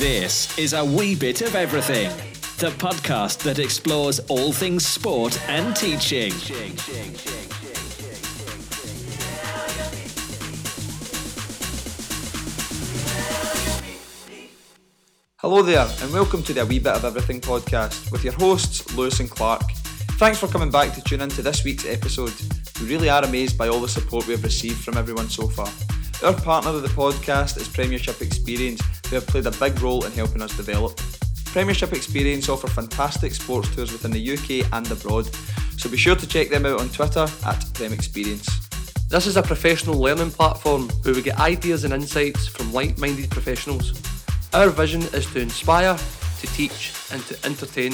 This is a wee bit of everything. The podcast that explores all things sport and teaching. Hello there, and welcome to the A Wee Bit of Everything podcast with your hosts, Lewis and Clark. Thanks for coming back to tune in to this week's episode. We really are amazed by all the support we have received from everyone so far. Our partner of the podcast is Premiership Experience, who have played a big role in helping us develop. Premiership Experience offer fantastic sports tours within the UK and abroad, so be sure to check them out on Twitter at Prem Experience. This is a professional learning platform where we get ideas and insights from like minded professionals. Our vision is to inspire, to teach, and to entertain.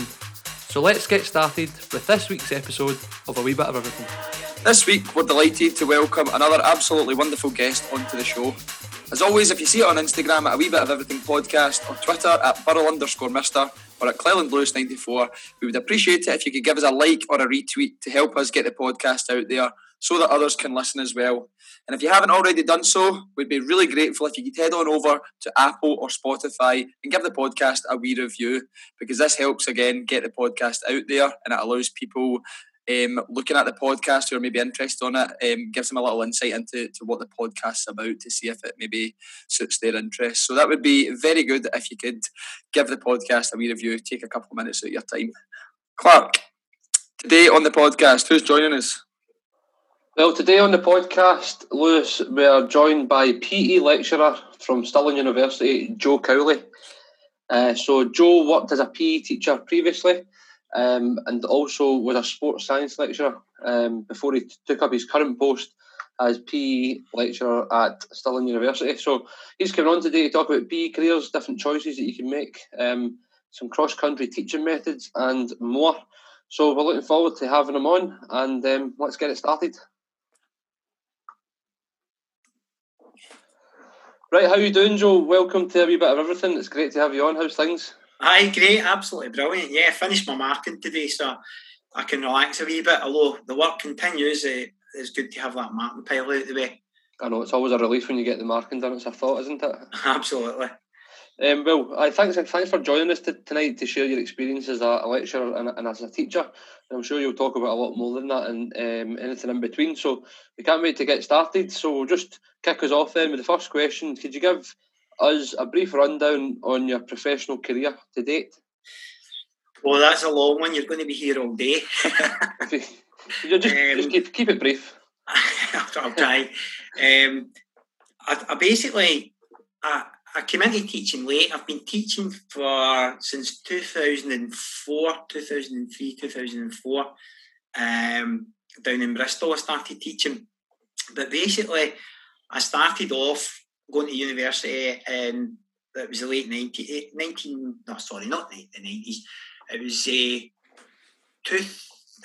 So let's get started with this week's episode of A Wee Bit of Everything. This week, we're delighted to welcome another absolutely wonderful guest onto the show. As always, if you see it on Instagram at a wee bit of everything podcast or Twitter at burrow underscore mister or at Cleland Blues 94, we would appreciate it if you could give us a like or a retweet to help us get the podcast out there so that others can listen as well. And if you haven't already done so, we'd be really grateful if you could head on over to Apple or Spotify and give the podcast a wee review because this helps again get the podcast out there and it allows people um, looking at the podcast are maybe interested on it um, gives them a little insight into to what the podcast's about to see if it maybe suits their interest. So that would be very good if you could give the podcast a wee review, take a couple of minutes of your time. Clark, today on the podcast, who's joining us? Well, today on the podcast, Lewis, we are joined by PE lecturer from Stirling University, Joe Cowley. Uh, so, Joe worked as a PE teacher previously um, and also was a sports science lecturer um, before he took up his current post as PE lecturer at Stirling University. So he's coming on today to talk about PE careers, different choices that you can make, um, some cross country teaching methods, and more. So we're looking forward to having him on, and um, let's get it started. Right, how you doing, Joe? Welcome to a wee bit of everything. It's great to have you on. How's things? Aye, great, absolutely brilliant. Yeah, finished my marking today, so I can relax a wee bit. Although the work continues, uh, it's good to have that marking pile out of the way. I know it's always a relief when you get the marking done. It's a thought, isn't it? Absolutely. Um, well, I thanks thanks for joining us to, tonight to share your experience as a, a lecturer and, and, as a teacher. And I'm sure you'll talk about a lot more than that and um, anything in between. So we can't wait to get started. So we'll just kick us off then with the first question. Could you give us a brief rundown on your professional career to date? Well, that's a long one. You're going to be here all day. just, um, just keep, keep it brief. I'll try. Um, I, I, basically I, I came into teaching late. I've been teaching for since 2004, 2003, 2004. Um, down in Bristol, I started teaching. But basically, I started off going to university and it was the late 90, 19, no, sorry, not the 90s. It was uh, two,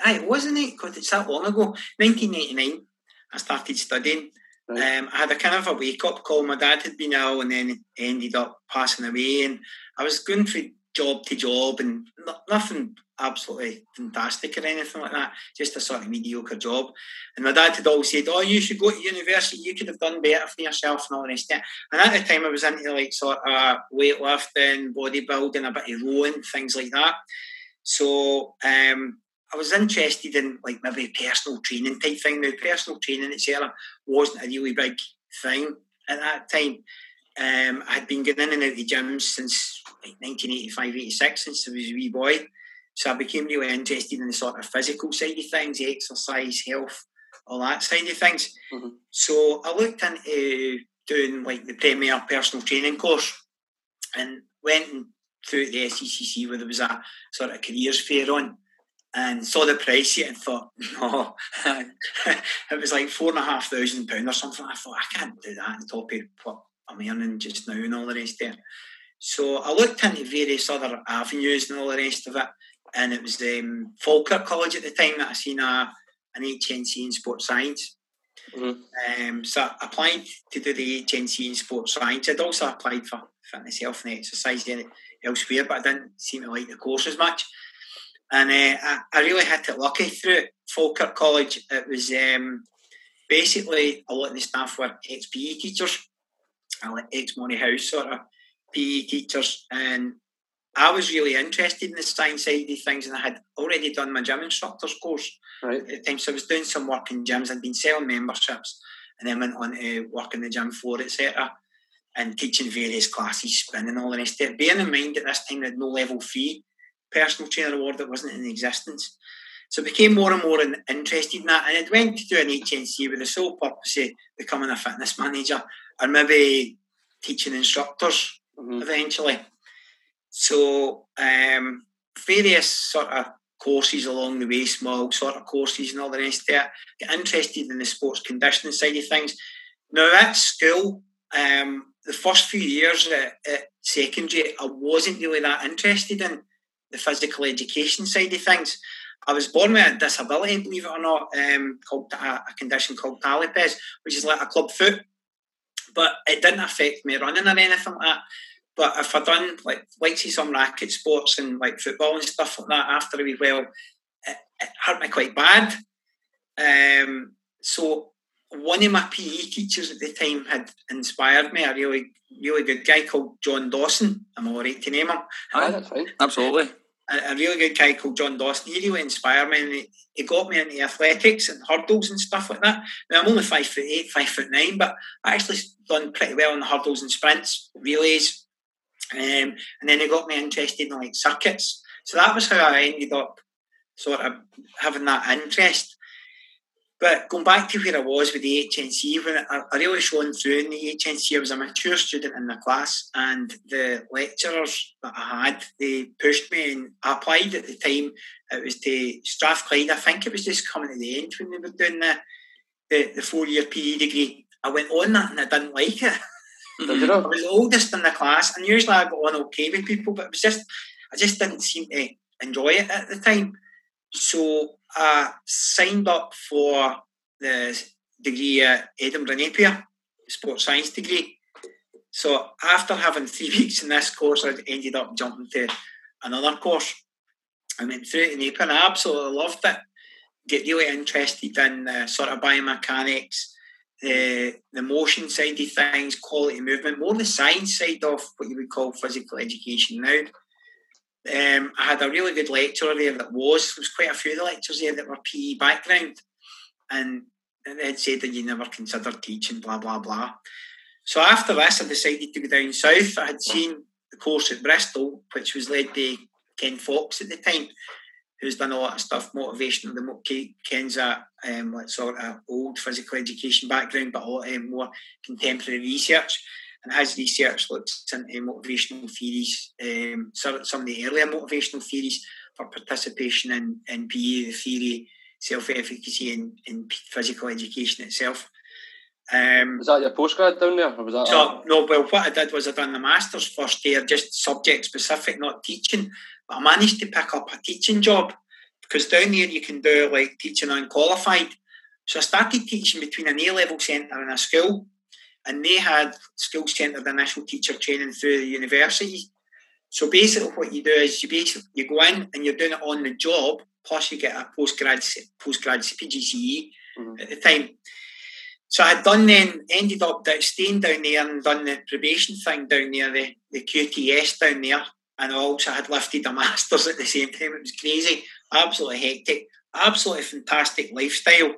it wasn't it? Because it's that long ago. 1999, I started studying. Right. Um, I had a kind of a wake up call. My dad had been ill and then ended up passing away. And I was going from job to job and nothing absolutely fantastic or anything like that, just a sort of mediocre job. And my dad had always said, Oh, you should go to university, you could have done better for yourself and all the rest of it. And at the time I was into like sort of weightlifting, bodybuilding, a bit of rowing, things like that. So um, I was interested in like maybe personal training type thing. Now personal training etc. wasn't a really big thing at that time. Um, I had been getting in and out of the gyms since like 1985, 86, since I was a wee boy. So I became really interested in the sort of physical side of things, exercise, health, all that side of things. Mm-hmm. So I looked into doing like the Premier Personal Training course and went through the SECC where there was a sort of careers fair on and saw the price and thought, no, it was like four and a half thousand pounds or something. I thought, I can't do that on top of what I'm earning just now and all the rest there. So I looked into various other avenues and all the rest of it and it was um, Falkirk College at the time that I seen a, an HNC in sports science. Mm-hmm. Um, so I applied to do the HNC in sports science. I'd also applied for fitness, health, and exercise elsewhere, but I didn't seem to like the course as much. And uh, I, I, really had it lucky through Falkirk College. It was um, basically a lot of the staff were ex PE teachers, like ex Moray House sort of PE teachers, and I was really interested in the science side of things, and I had already done my gym instructor's course right. at the time. So I was doing some work in gyms. I'd been selling memberships, and then went on to work in the gym floor, etc., and teaching various classes, spinning all the rest of it. Bearing in mind at this time, they had no level three personal trainer award that wasn't in existence. So I became more and more in, interested in that, and I went to do an HNC with the sole purpose of becoming a fitness manager or maybe teaching instructors Mhm. eventually. So um, various sort of courses along the way, small sort of courses and all the rest of it. Get interested in the sports conditioning side of things. Now at school, um, the first few years at, at secondary, I wasn't really that interested in the physical education side of things. I was born with a disability, believe it or not, um, called a, a condition called talipes, which is like a club foot. But it didn't affect me running or anything like that. But if I done like like see some racket sports and like football and stuff like that after a wee while, it, it hurt me quite bad. Um, so one of my PE teachers at the time had inspired me, a really really good guy called John Dawson. I'm all right to name him. Aye, that's fine. Absolutely. A, a really good guy called John Dawson. He really inspired me, and he, he got me into athletics and hurdles and stuff like that. Now I'm only five foot eight, five foot nine, but I actually done pretty well in the hurdles and sprints, relays, um, and then he got me interested in like circuits. So that was how I ended up sort of having that interest. But going back to where I was with the HNC, when I, I really shone through in the HNC, I was a mature student in the class, and the lecturers that I had, they pushed me, and I applied at the time. It was to Strathclyde. I think it was just coming to the end when they were doing the the, the four year PE degree. I went on that and I didn't like it. Did you I was the oldest in the class, and usually I got on okay with people, but it was just I just didn't seem to enjoy it at the time. So I signed up for the degree at Edinburgh Napier, sports science degree. So after having three weeks in this course, I ended up jumping to another course. I went through it in Napier and I absolutely loved it. Get really interested in uh, sort of biomechanics, the the motion side of things, quality movement, more the science side of what you would call physical education now. Um, I had a really good lecturer there that was, there was quite a few of the lecturers there that were PE background, and, and they had said that you never considered teaching, blah, blah, blah. So after this, I decided to go down south. I had seen the course at Bristol, which was led by Ken Fox at the time, who's done a lot of stuff motivational. The mo- Ke- Ken's a um, like sort of old physical education background, but a lot um, more contemporary research. And his research looks into motivational theories, um, some, of the earlier motivational theories for participation in, in PE, the theory, self-efficacy, and, and physical education itself. Um, Was that your postgrad down there? Or was that so no, well, what I did was I done the masters first year, just subject specific, not teaching. I managed to pick up a teaching job because down there you can do like teaching unqualified. So I started teaching between an A level centre and a school, and they had school centred initial teacher training through the university. So basically, what you do is you basically you go in and you're doing it on the job, plus you get a postgrad postgrad PGCE Mhm. at the time. So I had done then, ended up that staying down there and done the probation thing down there, the, the QTS down there, and I also had lifted a masters at the same time. It was crazy, absolutely hectic, absolutely fantastic lifestyle.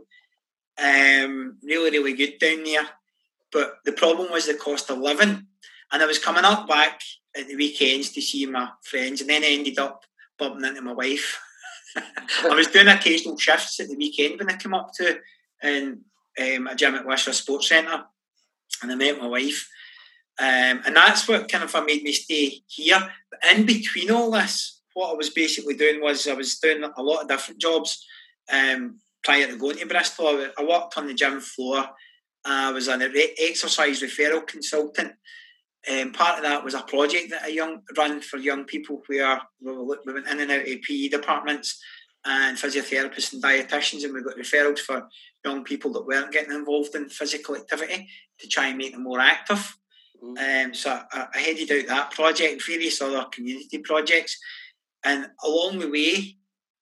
Um, really, really good down there. But the problem was the cost of living, and I was coming up back at the weekends to see my friends, and then I ended up bumping into my wife. I was doing occasional shifts at the weekend when I came up to in um, a gym at Wishaw Sports Centre, and I met my wife. Um, and that's what kind of made me stay here. But in between all this, what I was basically doing was I was doing a lot of different jobs um, prior to going to Bristol. I, worked on the gym floor. I was an exercise referral consultant. Um, part of that was a project that I young run for young people where we went in and out of PE departments and physiotherapists and dietitians, and we got referrals for young people that weren't getting involved in physical activity to try and make them more active. Um, so I, I headed out that project, and various other community projects, and along the way,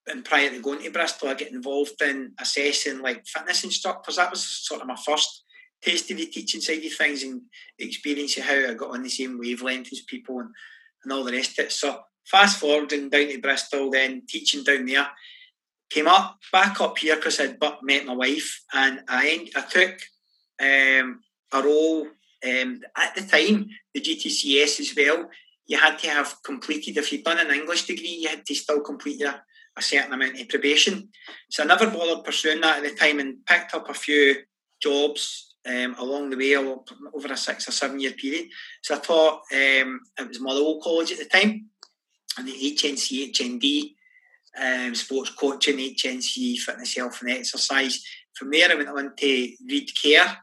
and prior to going to Bristol, I get involved in assessing like fitness instructors. That was sort of my first taste of the teaching side of things and experience of how I got on the same wavelength as people and, and all the rest of it. So fast forwarding down to Bristol, then teaching down there. Came up back up here because I'd but met my wife, and I I took um, a role um, at the time the GTCS as well. You had to have completed if you'd done an English degree, you had to still complete a, a certain amount of probation. So I never bothered pursuing that at the time and picked up a few jobs um, along the way over a six or seven year period. So I taught um, it was Motherwell College at the time, and the HNC, HND, um, sports coaching, HNC, fitness, health, and exercise. From there, I went on to Reid Kerr,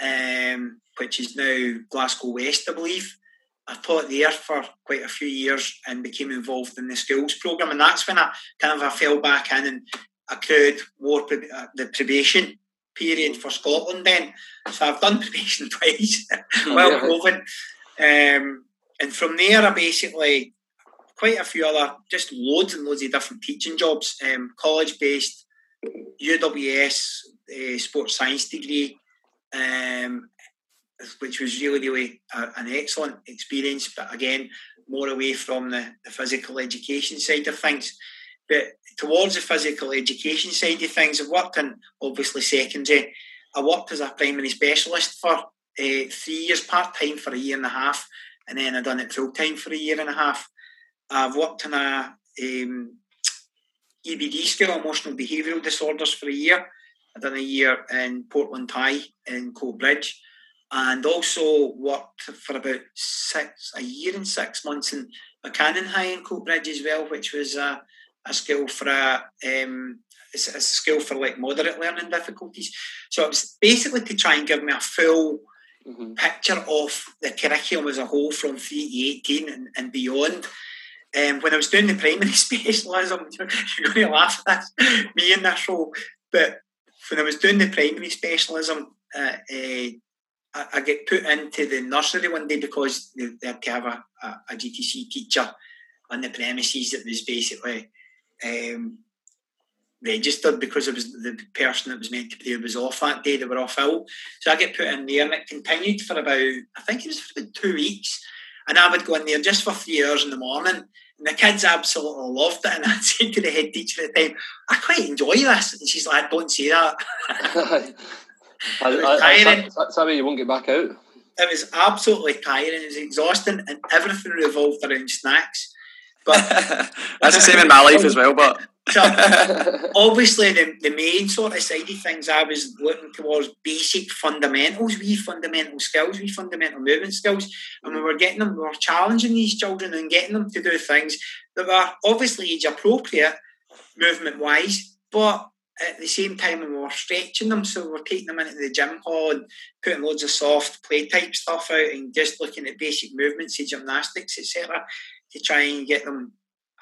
um, which is now Glasgow West, I believe. I taught there for quite a few years and became involved in the schools program, and that's when I kind of I fell back in and accrued more uh, the probation period for Scotland. Then, so I've done probation twice, well proven. Um, and from there, I basically quite a few other, just loads and loads of different teaching jobs, um, college based, UWS uh, sports science degree, um, which was really, really a, an excellent experience. But again, more away from the, the physical education side of things. But towards the physical education side of things, I've worked in obviously secondary. I worked as a primary specialist for uh, three years part time for a year and a half, and then I've done it full time for a year and a half. I've worked in a um, EBD school, emotional behavioural disorders, for a year. I've done a year in Portland High in Coatbridge, and also worked for about six a year and six months in Buchanan High in Coatbridge as well, which was a, a skill for a um, a skill for like moderate learning difficulties. So it was basically to try and give me a full mm-hmm. picture of the curriculum as a whole from three to eighteen and, and beyond. Um, when I was doing the primary specialism, you're going to laugh at this, me in this role, but when I was doing the primary specialism, uh, uh, I, I, get put into the nursery one day because they, they had to have a, a, a, GTC teacher on the premises that was basically um, registered because it was the person that was meant to be there was off that day, they were off ill. So I get put in there and it continued for about, I think it was for about two weeks. And I would go in there just for three hours in the morning. And the kids absolutely loved it. And I'd say to the head teacher at the time, I quite enjoy this. And she's like, don't say that. I, tiring. That's how you won't get back out. It was absolutely tiring. It was exhausting. And everything revolved around snacks. But That's the same in my life as well. But so obviously, the, the main sort of side of things I was looking towards basic fundamentals, we fundamental skills, we fundamental movement skills, and we were getting them, we were challenging these children and getting them to do things that were obviously age appropriate, movement wise, but at the same time we were stretching them, so we were taking them into the gym hall and putting loads of soft play type stuff out and just looking at basic movements, gymnastics, etc., to try and get them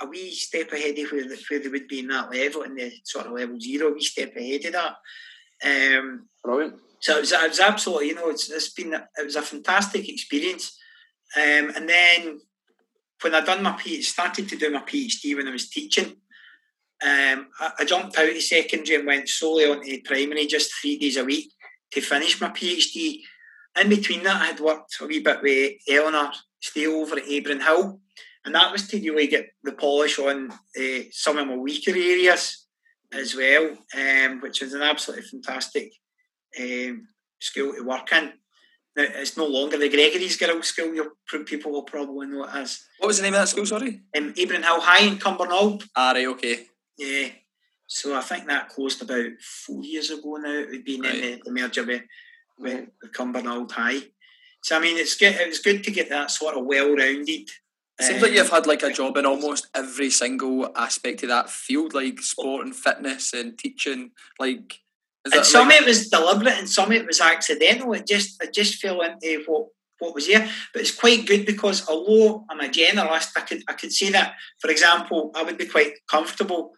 a wee step ahead of where, where they would be in that level, in the sort of level zero, a wee step ahead of that. Um, Brilliant. So it was, it was absolutely, you know, it's, it's been it was a fantastic experience. Um, and then when I done my PhD, started to do my PhD when I was teaching, um, I, I, jumped out of secondary and went solely onto primary, just three days a week to finish my PhD. In between that, I had worked a wee bit with Eleanor Steele over at Abronhill and that was to really get the polish on uh, some of my weaker areas as well, um, which was an absolutely fantastic um, school to work in. Now, it's no longer the Gregory's Girls School. Your people will probably know it as. What was the name of that school? Sorry, um, Abronhill High in Cumbernauld. Ah, right, okay. Yeah, so I think that closed about four years ago now. It would be right. in the, the merger with, with, with Cumbernauld High. So I mean, it's good. It was good to get that sort of well-rounded it seems like um, you've had like a job in almost every single aspect of that field, like sport and fitness and teaching. Like, and some of it was deliberate, and some of it was accidental. It just, it just fell into what what was there. But it's quite good because although I'm a generalist, I could I could say that. For example, I would be quite comfortable.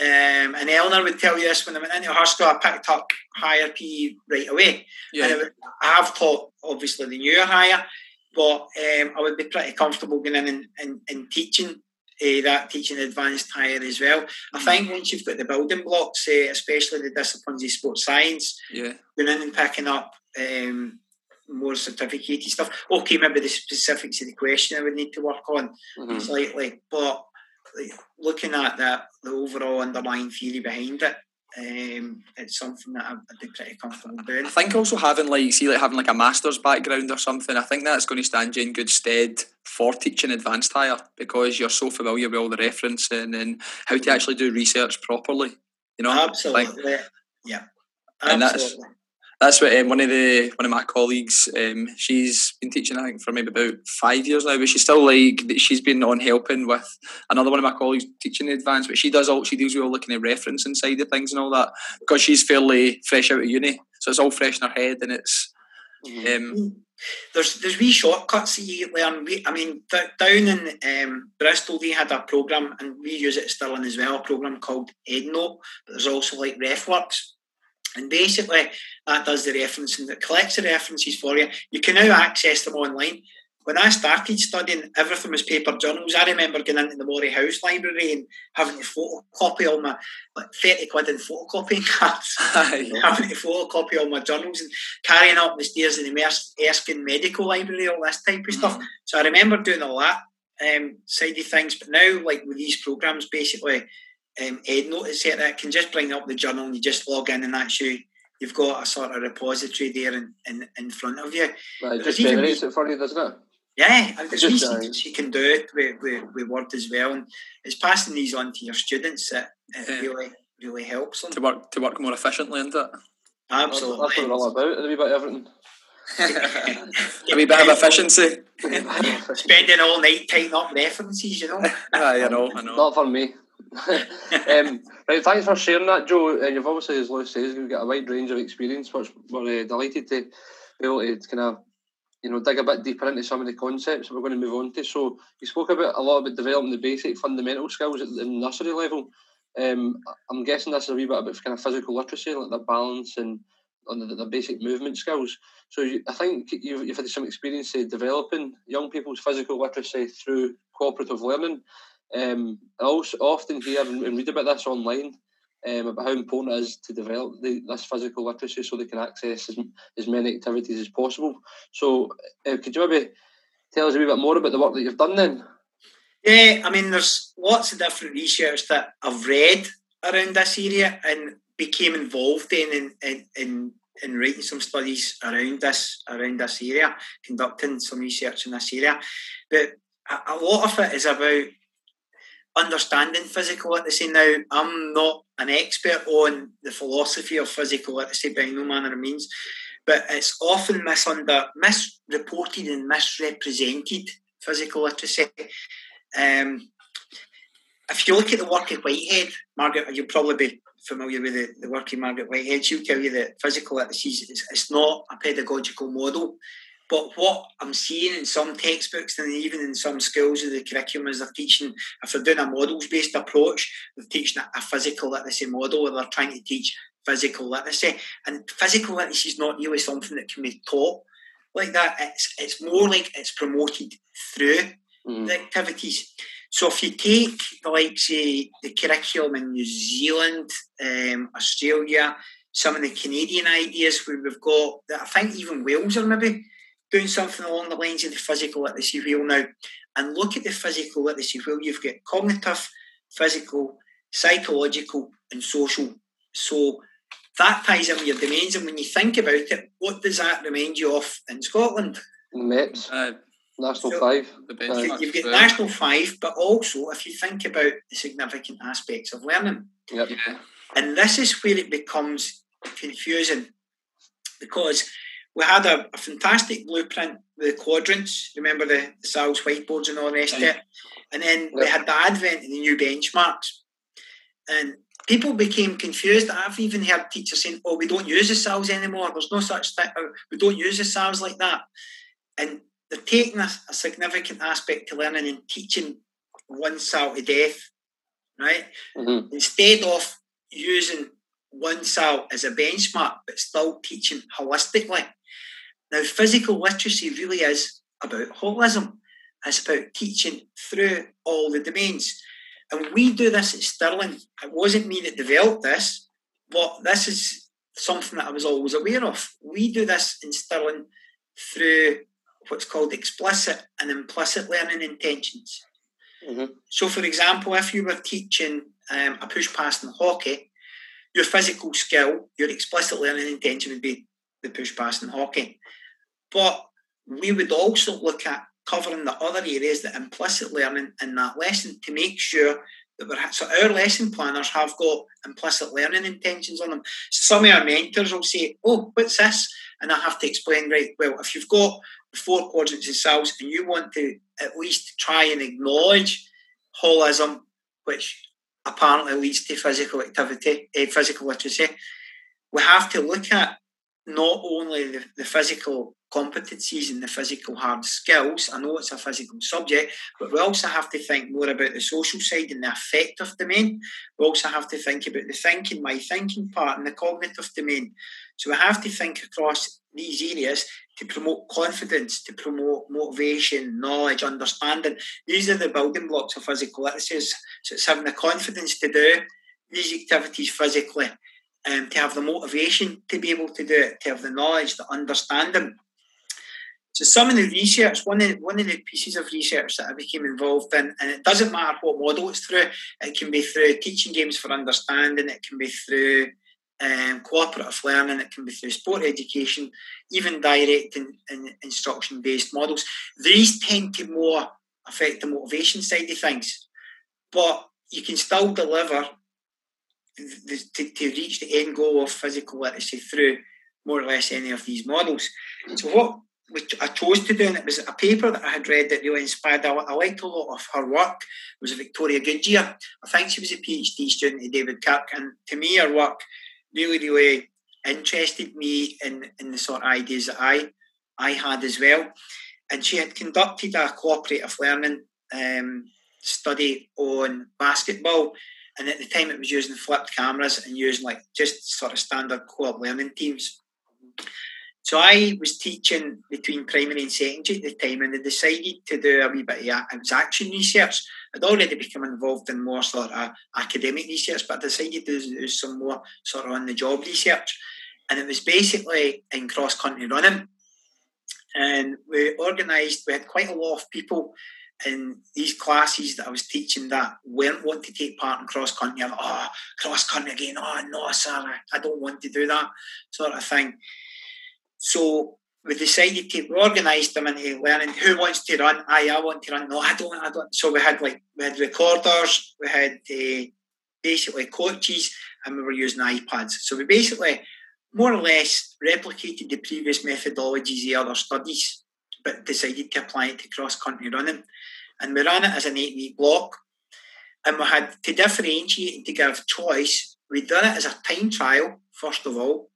Um, and Eleanor would tell you this when I went into her school, I picked up higher PE right away. Yeah. And I have taught obviously the newer higher, but um, I would be pretty comfortable going in and, and, and teaching uh, that teaching advanced higher as well. I mm. think once you've got the building blocks, uh, especially the disciplines of sports science, yeah, going in and picking up um, more certificated stuff. Okay, maybe the specifics of the question I would need to work on mm-hmm. slightly, but looking at that, the overall underlying theory behind it, um, it's something that I'd be pretty comfortable doing. I think also having like see like having like a master's background or something, I think that's going to stand you in good stead for teaching advanced higher because you're so familiar with all the referencing and how to actually do research properly. You know, absolutely, like, yeah, absolutely. And that's that's what um, one of the one of my colleagues. Um, she's been teaching, I think, for maybe about five years now, but she's still like she's been on helping with another one of my colleagues teaching advanced. But she does all she deals with all looking at referencing side of things and all that because she's fairly fresh out of uni, so it's all fresh in her head and it's. Mm-hmm. Um, there's there's wee shortcuts that you learn. We, I mean, down in um, Bristol, they had a program, and we use it still in as well. A program called EndNote, but there's also like RefWorks and basically, that does the referencing, that collects the references for you. You can now access them online. When I started studying, everything was paper journals. I remember going into the Moray House Library and having to photocopy all my like 30 quid in photocopying cards, having to photocopy all my journals and carrying up the stairs in the Erskine Medical Library, all this type of mm. stuff. So I remember doing all that um, side of things. But now, like with these programs, basically, um, EndNote, etc. It can just bring up the journal and you just log in and that's you. You've got a sort of repository there in, in, in front of you. Right, it just generates it for you, doesn't it? Yeah, there's just, uh, you can do it with, with, with, Word as well, and it's passing these on to your students that it yeah. really really helps them to work to work more efficiently, isn't it? Absolutely, that's what we're all about. A wee bit of everything. a wee bit of efficiency. Spending all night typing up references, you know. I know, I know. Not for me. Um, right, thanks for sharing that, Joe. And you've obviously, as Lewis says, you've got a wide range of experience, which we're uh, delighted to be able to kind of, you know, dig a bit deeper into some of the concepts that we're going to move on to. So you spoke about a lot about developing the basic fundamental skills at the nursery level. Um, I'm guessing this is a wee bit about kind of physical literacy, like the balance and on the, the basic movement skills. So you, I think you've, you've had some experience uh, developing young people's physical literacy through cooperative learning. Um, I also often hear and read about this online um, about how important it is to develop the, this physical literacy so they can access as, as many activities as possible. So, uh, could you maybe tell us a wee bit more about the work that you've done then? Yeah, I mean, there's lots of different research that I've read around this area and became involved in in, in, in, in writing some studies around this around this area, conducting some research in this area. But a, a lot of it is about understanding physical literacy now. I'm not an expert on the philosophy of physical literacy by no manner of means, but it's often misunder, misreported and misrepresented physical literacy. Um, if you look at the work of Whitehead, Margaret, you'll probably be familiar with the, the work of Margaret Whitehead. She'll tell you that physical literacy is it's not a pedagogical model. But what I'm seeing in some textbooks and even in some schools of the curriculum is they're teaching, if they're doing a models based approach, they're teaching a physical literacy model or they're trying to teach physical literacy. And physical literacy is not really something that can be taught like that. It's, it's more like it's promoted through mm. the activities. So if you take the like say the curriculum in New Zealand, um, Australia, some of the Canadian ideas where we've got I think even Wales are maybe doing something along the lines of the physical literacy wheel now and look at the physical literacy wheel. You've got cognitive, physical, psychological, and social. So that ties in with your domains. And when you think about it, what does that remind you of in Scotland? MEPS. Uh, National so Five. You've got National Five, but also if you think about the significant aspects of learning. Yep. And this is where it becomes confusing because we had a, a, fantastic blueprint with the quadrants. Remember the, the SALS whiteboards and all the rest of it. And then yep. we had the advent of the new benchmarks. And people became confused. I've even heard teachers saying, oh, we don't use the SALS anymore. There's no such thing. We don't use the SALS like that. And they're taking a, a significant aspect to learning and teaching one SAL to death, right? Mm-hmm. Instead of using one SAL as a benchmark, but still teaching holistically. Now, physical literacy really is about holism. It's about teaching through all the domains. And we do this at Stirling. It wasn't me that developed this, but this is something that I was always aware of. We do this in Stirling through what's called explicit and implicit learning intentions. Mm-hmm. So, for example, if you were teaching um, a push pass in hockey, your physical skill, your explicit learning intention would be the push pass in hockey. But we would also look at covering the other areas that implicit learning in that lesson to make sure that we're so our lesson planners have got implicit learning intentions on them. So some of our mentors will say, "Oh, what's this?" and I have to explain. Right, well, if you've got four quadrants of SALS and you want to at least try and acknowledge holism, which apparently leads to physical activity, uh, physical literacy, we have to look at not only the, the physical competencies and the physical hard skills. I know it's a physical subject, but we also have to think more about the social side and the affective domain. We also have to think about the thinking, my thinking part, and the cognitive domain. So we have to think across these areas to promote confidence, to promote motivation, knowledge, understanding. These are the building blocks of physical literacy. So it's having the confidence to do these activities physically, um, to have the motivation to be able to do it, to have the knowledge, the understanding. So some of the research, one of one of the pieces of research that I became involved in, and it doesn't matter what model it's through. It can be through teaching games for understanding. It can be through um, cooperative learning. It can be through sport education, even direct and, and instruction based models. These tend to more affect the motivation side of things, but you can still deliver the, to, to reach the end goal of physical literacy through more or less any of these models. So what I chose to do, and it was a paper that I had read that really inspired. I, I liked a lot of her work. It was Victoria Goodyear. I think she was a PhD student at David Kirk, and to me, her work really, really interested me in, in the sort of ideas that I I had as well. And she had conducted a cooperative learning um, study on basketball, and at the time it was using flipped cameras and using like just sort of standard co-op learning teams. So I was teaching between primary and secondary at the time, and I decided to do a wee bit of it was action research. I'd already become involved in more sort of academic research, but I decided to do some more sort of on the job research, and it was basically in cross country running. And we organised. We had quite a lot of people in these classes that I was teaching that weren't want to take part in cross country. oh, cross country again. Oh no, sir, I don't want to do that sort of thing. So we decided to we organised them into learning who wants to run. I I want to run. No, I don't. I don't. So we had like we had recorders, we had uh, basically coaches, and we were using iPads. So we basically more or less replicated the previous methodologies of other studies, but decided to apply it to cross country running. And we ran it as an eight week block. And we had to differentiate and to give choice. We'd done it as a time trial, first of all,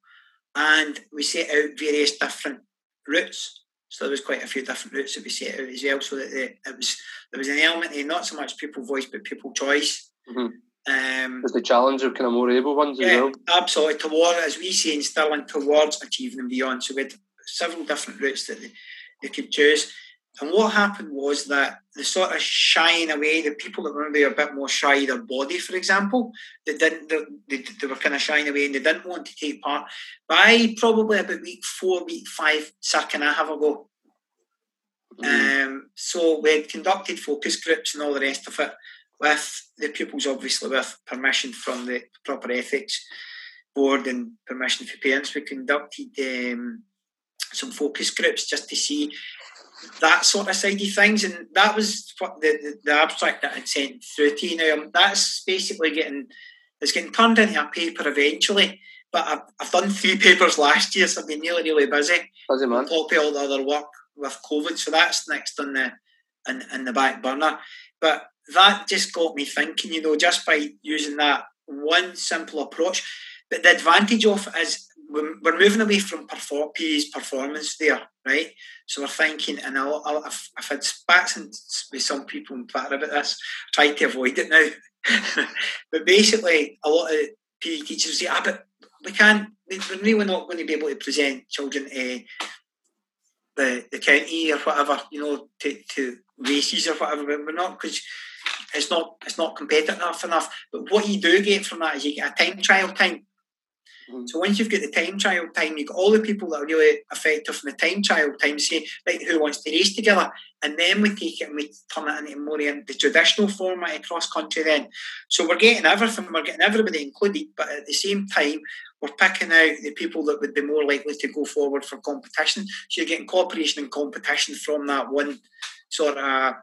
and we set out various different routes. So there was quite a few different routes that we set out as well. So that it was there was an element of not so much people voice but people choice. Mm-hmm. Um, was the challenge of kind of more able ones yeah, as well? Absolutely. Toward, as we say in Stirling, towards achieving and beyond. So we had several different routes that they, they could choose. And what happened was that the sort of shying away, the people that were maybe a bit more shy their body, for example, they didn't, they, they were kind of shying away and they didn't want to take part. By probably about week four, week five, Sir, can I have a go? Mm. Um, so we had conducted focus groups and all the rest of it with the pupils, obviously with permission from the proper ethics board and permission for parents. We conducted um, some focus groups just to see that sort of side of things, and that was what the, the, the abstract that I'd sent through to you. Now that's basically getting it's getting turned into a paper eventually. But I've, I've done three papers last year, so I've been really really busy. Busy man. On top of all the other work with COVID, so that's next on the in, in the back burner. But that just got me thinking. You know, just by using that one simple approach. But the advantage of it is we're moving away from perform, PE's performance there, right? So we're thinking, and I'll, I'll, I've, I've had spats with some people in Twitter about this, try to avoid it now. but basically, a lot of PE teachers say, ah, but we can't, we're really not going to be able to present children to the, the county or whatever, you know, to, to races or whatever, but we're not because it's not it's not competitive enough enough. But what you do get from that is you get a time trial time Mm. So once you've got the time trial time, you've got all the people that are really effective from the time trial time say, right, who wants to race together? And then we take it and we turn it into more in the traditional format of cross country then. So we're getting everything, we're getting everybody included, but at the same time, we're picking out the people that would be more likely to go forward for competition. So you're getting cooperation and competition from that one sort of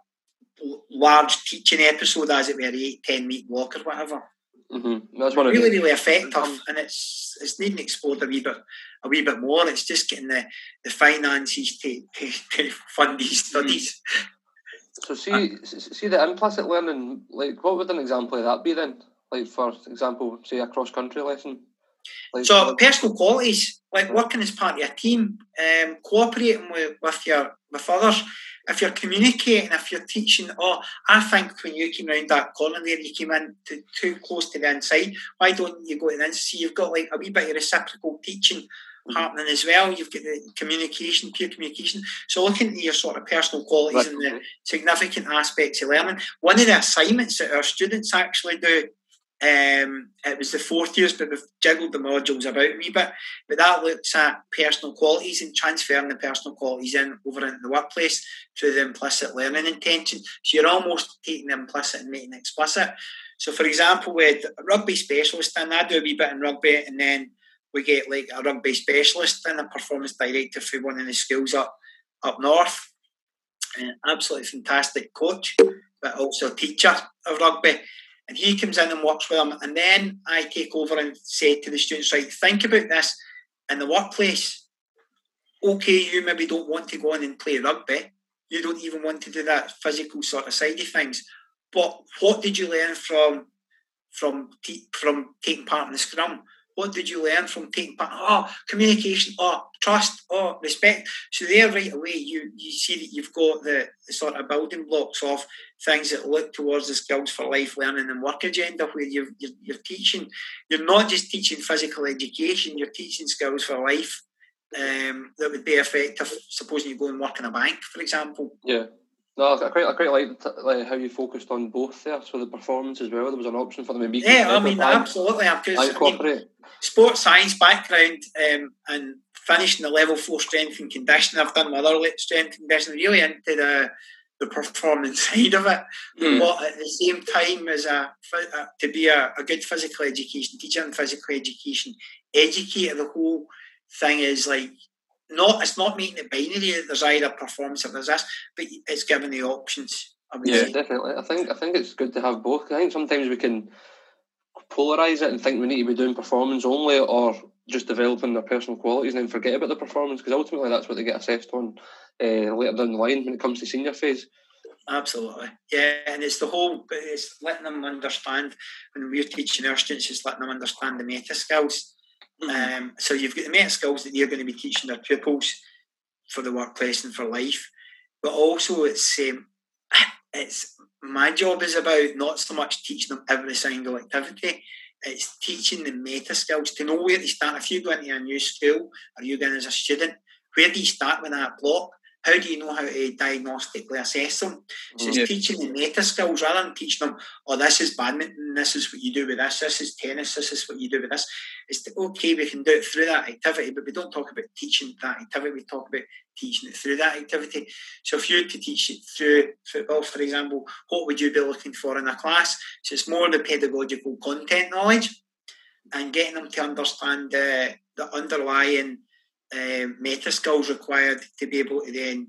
large teaching episode, as it were, eight, ten meet walk or whatever. Mm-hmm. That's one really, really effective, and it's it's needing explored a wee bit, a wee bit more. It's just getting the, the finances to, to, to fund these studies. So see, see the implicit learning. Like, what would an example of that be then? Like, for example, say a cross country lesson. Like, so personal qualities, like working as part of a team, um, cooperating with, with your with others, if you're communicating, if you're teaching, oh, I think when you came around that corner there, you came in to, too close to the inside. Why don't you go to the inside? See, you've got like a wee bit of reciprocal teaching mm-hmm. happening as well. You've got the communication, peer communication. So looking at your sort of personal qualities right. and the significant aspects of learning. One of the assignments that our students actually do um, it was the fourth years, but we've jiggled the modules about a wee bit. But that looks at personal qualities and transferring the personal qualities in over into the workplace through the implicit learning intention. So you're almost taking the implicit and making it explicit. So, for example, with rugby specialist, and I do a wee bit in rugby, and then we get like a rugby specialist and a performance director for one of the schools up up north. An absolutely fantastic coach, but also a teacher of rugby and he comes in and works with them. And then I take over and say to the students, right, think about this in the workplace. Okay, you maybe don't want to go in and play rugby. You don't even want to do that physical sort of side of things. But what did you learn from from from taking part in the scrum? What did you learn from taking part? Oh, communication, oh, trust, oh, respect. So there right away you you see that you've got the, the sort of building blocks of things that look towards the skills for life learning and work agenda where you're, you're, you're teaching, you're not just teaching physical education, you're teaching skills for life um, that would be effective, supposing you go and work in a bank, for example. Yeah. No, I quite, I quite liked like, how you focused on both there. So the performance as well, there was an option for them to be. Yeah, I mean, absolutely. Because I mean, sports science background um, and finishing the level four strength and conditioning, I've done my other strength and conditioning, really into the the performance side of it. Mm. But at the same time, as a, a to be a, a, good physical education teacher and physical education educator, the whole thing is like not it's not making it binary that there's either performance or there's this, but it's giving the options. Yeah, say. definitely. I think I think it's good to have both. I think sometimes we can polarize it and think we need to be doing performance only or just developing their personal qualities and then forget about the performance because ultimately that's what they get assessed on uh, later down the line when it comes to senior phase. Absolutely, yeah, and it's the whole. It's letting them understand when we're teaching our students. It's letting them understand the meta skills. Mm-hmm. Um, so you've got the meta skills that you're going to be teaching their pupils for the workplace and for life, but also it's um, it's my job is about not so much teaching them every single activity. It's teaching the meta skills to know where to start. If you go into a new school or you go in as a student, where do you start with that block? How do you know how to diagnostically assess them? So it's teaching the meta skills rather than teaching them, oh, this is badminton, this is what you do with this, this is tennis, this is what you do with this. It's okay, we can do it through that activity, but we don't talk about teaching that activity, we talk about teaching it through that activity. So if you were to teach it through football, for example, what would you be looking for in a class? So it's more the pedagogical content knowledge and getting them to understand uh, the underlying um, meta skills required to be able to then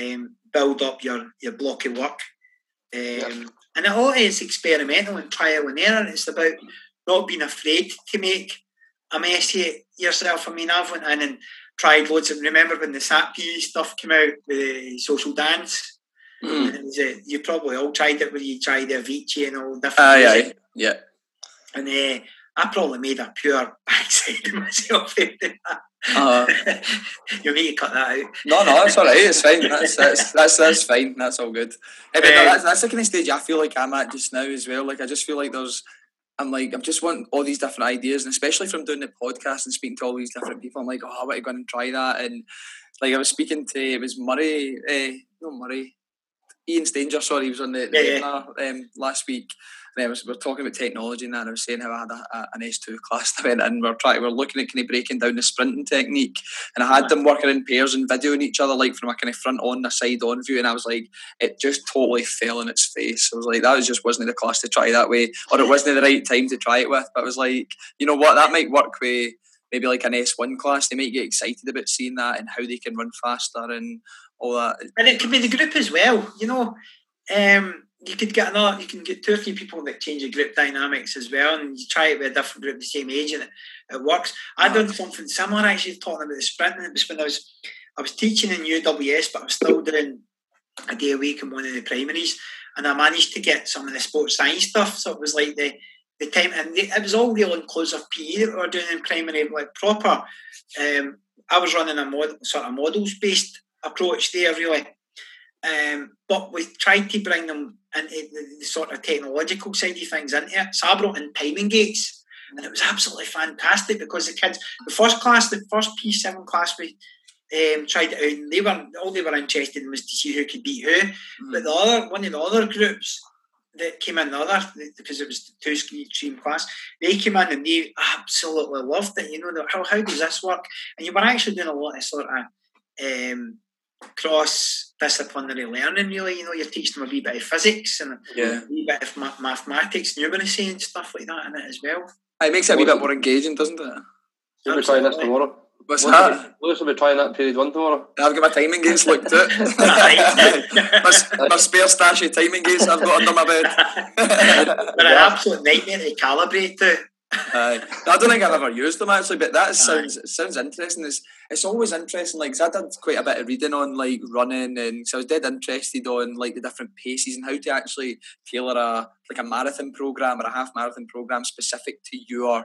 um, build up your, your block of work. Um, yep. And it all is experimental and trial and error. It's about not being afraid to make a mess of yourself. I mean, I've went in and tried loads of. Remember when the SATP stuff came out, the social dance? Mm. A, you probably all tried it when you tried the Avicii and all different. Yeah, yeah. And uh, I probably made a pure backside of myself. Uh, you need to cut that out. No, no, it's all right. It's fine. That's that's that's, that's fine. That's all good. Hey, but no, that's, that's the kind of stage I feel like I'm at just now as well. Like I just feel like there's, I'm like I'm just want all these different ideas, and especially from doing the podcast and speaking to all these different people, I'm like, oh, I want to go and try that. And like I was speaking to it was Murray, eh, no Murray, Ian Stanger, sorry, he was on the, the Yeah, yeah. webinar um, last week. And I was, we were talking about technology and that. And I was saying how I had a, a, an S2 class that went in. We were trying, we were looking at kind of breaking down the sprinting technique, and I had them working in pairs and videoing each other like from a kind of front on, a side on view. And I was like, it just totally fell in its face. I was like, that was just wasn't the class to try that way, or it wasn't the right time to try it with. But I was like, you know what, that might work with maybe like an S1 class. They might get excited about seeing that and how they can run faster and all that. and it could be the group as well. You know, um, you could get another, you can get two or three people that change the group dynamics as well, and you try it with a different group the same age, and it, it works. I've done something similar actually talking about the sprinting. It was when I was I was teaching in UWS, but I was still doing a day a week in one of the primaries, and I managed to get some of the sports science stuff. So it was like the the time, and it was all real inclusive PE that we were doing in primary, like proper. Um, I was running a mod, sort of models based approach there, really. Um, but we tried to bring them into the, the sort of technological side of things into it. So I brought in timing gates, and it was absolutely fantastic because the kids, the first class, the first P7 class, we um, tried it out, and they were all they were interested in was to see who could beat who. But the other one of the other groups that came in, the other because it was the two stream class, they came in and they absolutely loved it. You know, how how does this work? And you were actually doing a lot of sort of um, cross disciplinary learning. Really, you know, you're teaching them a wee bit of physics and Yeah. a wee bit of ma- mathematics, numeracy, and stuff like that in it as well. It makes it a wee bit more engaging, doesn't it? We'll be trying this tomorrow. What's Lewis that? be- Lewis will be trying that period one tomorrow. I've got my timing gates looked at. my, my spare stash of timing gates I've got under my bed. They're an absolute nightmare to calibrate to. Aye. I don't think I've ever used them actually, but that sounds it sounds interesting. It's it's always interesting. Like 'cause I did quite a bit of reading on like running, and so I was dead interested on like the different paces and how to actually tailor a like a marathon program or a half marathon program specific to your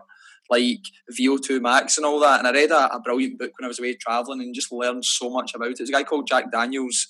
like VO2 max and all that. And I read a, a brilliant book when I was away traveling and just learned so much about it. There's a guy called Jack Daniels.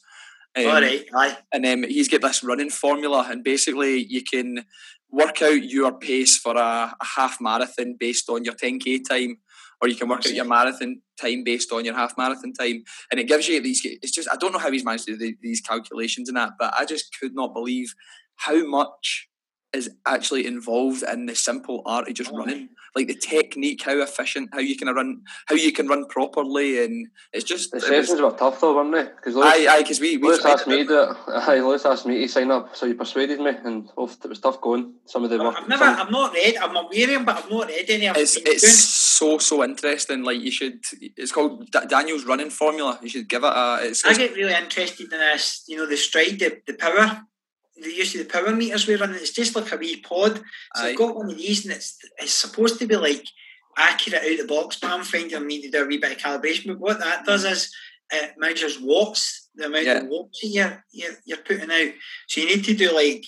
Um, All right, aye. and um, he's got this running formula, and basically you can work out your pace for a, a half marathon based on your 10k time, or you can work out your marathon time based on your half marathon time, and it gives you these. It's just I don't know how he's managed to do these calculations and that, but I just could not believe how much is actually involved in the simple art of just Oh. running like the technique how efficient how you can run how you can run properly and it's just The it was- sessions were tough though, weren't they? Because Lewis, aye aye because we, we Lewis tried asked to me do- to aye, Lewis asked me to sign up, so you persuaded me, and oh, it was tough going. Some of the work. I've never, some- I'm not read. I'm aware of him, but I've not read any. I've it's it's doing- so so interesting. Like you should. It's called Da- Daniel's running formula. You should give it a. It's, I it's get really interested in this. You know, the stride, the, the power, the use of the power meters we're running. It's just like a wee pod. So Aye. I've got one of these, and it's it's supposed to be like accurate out of the box, but I'm finding I need to do a wee bit of calibration. But what that does is it measures watts, the amount Yeah. of watts that you're, you're you're putting out. So you need to do like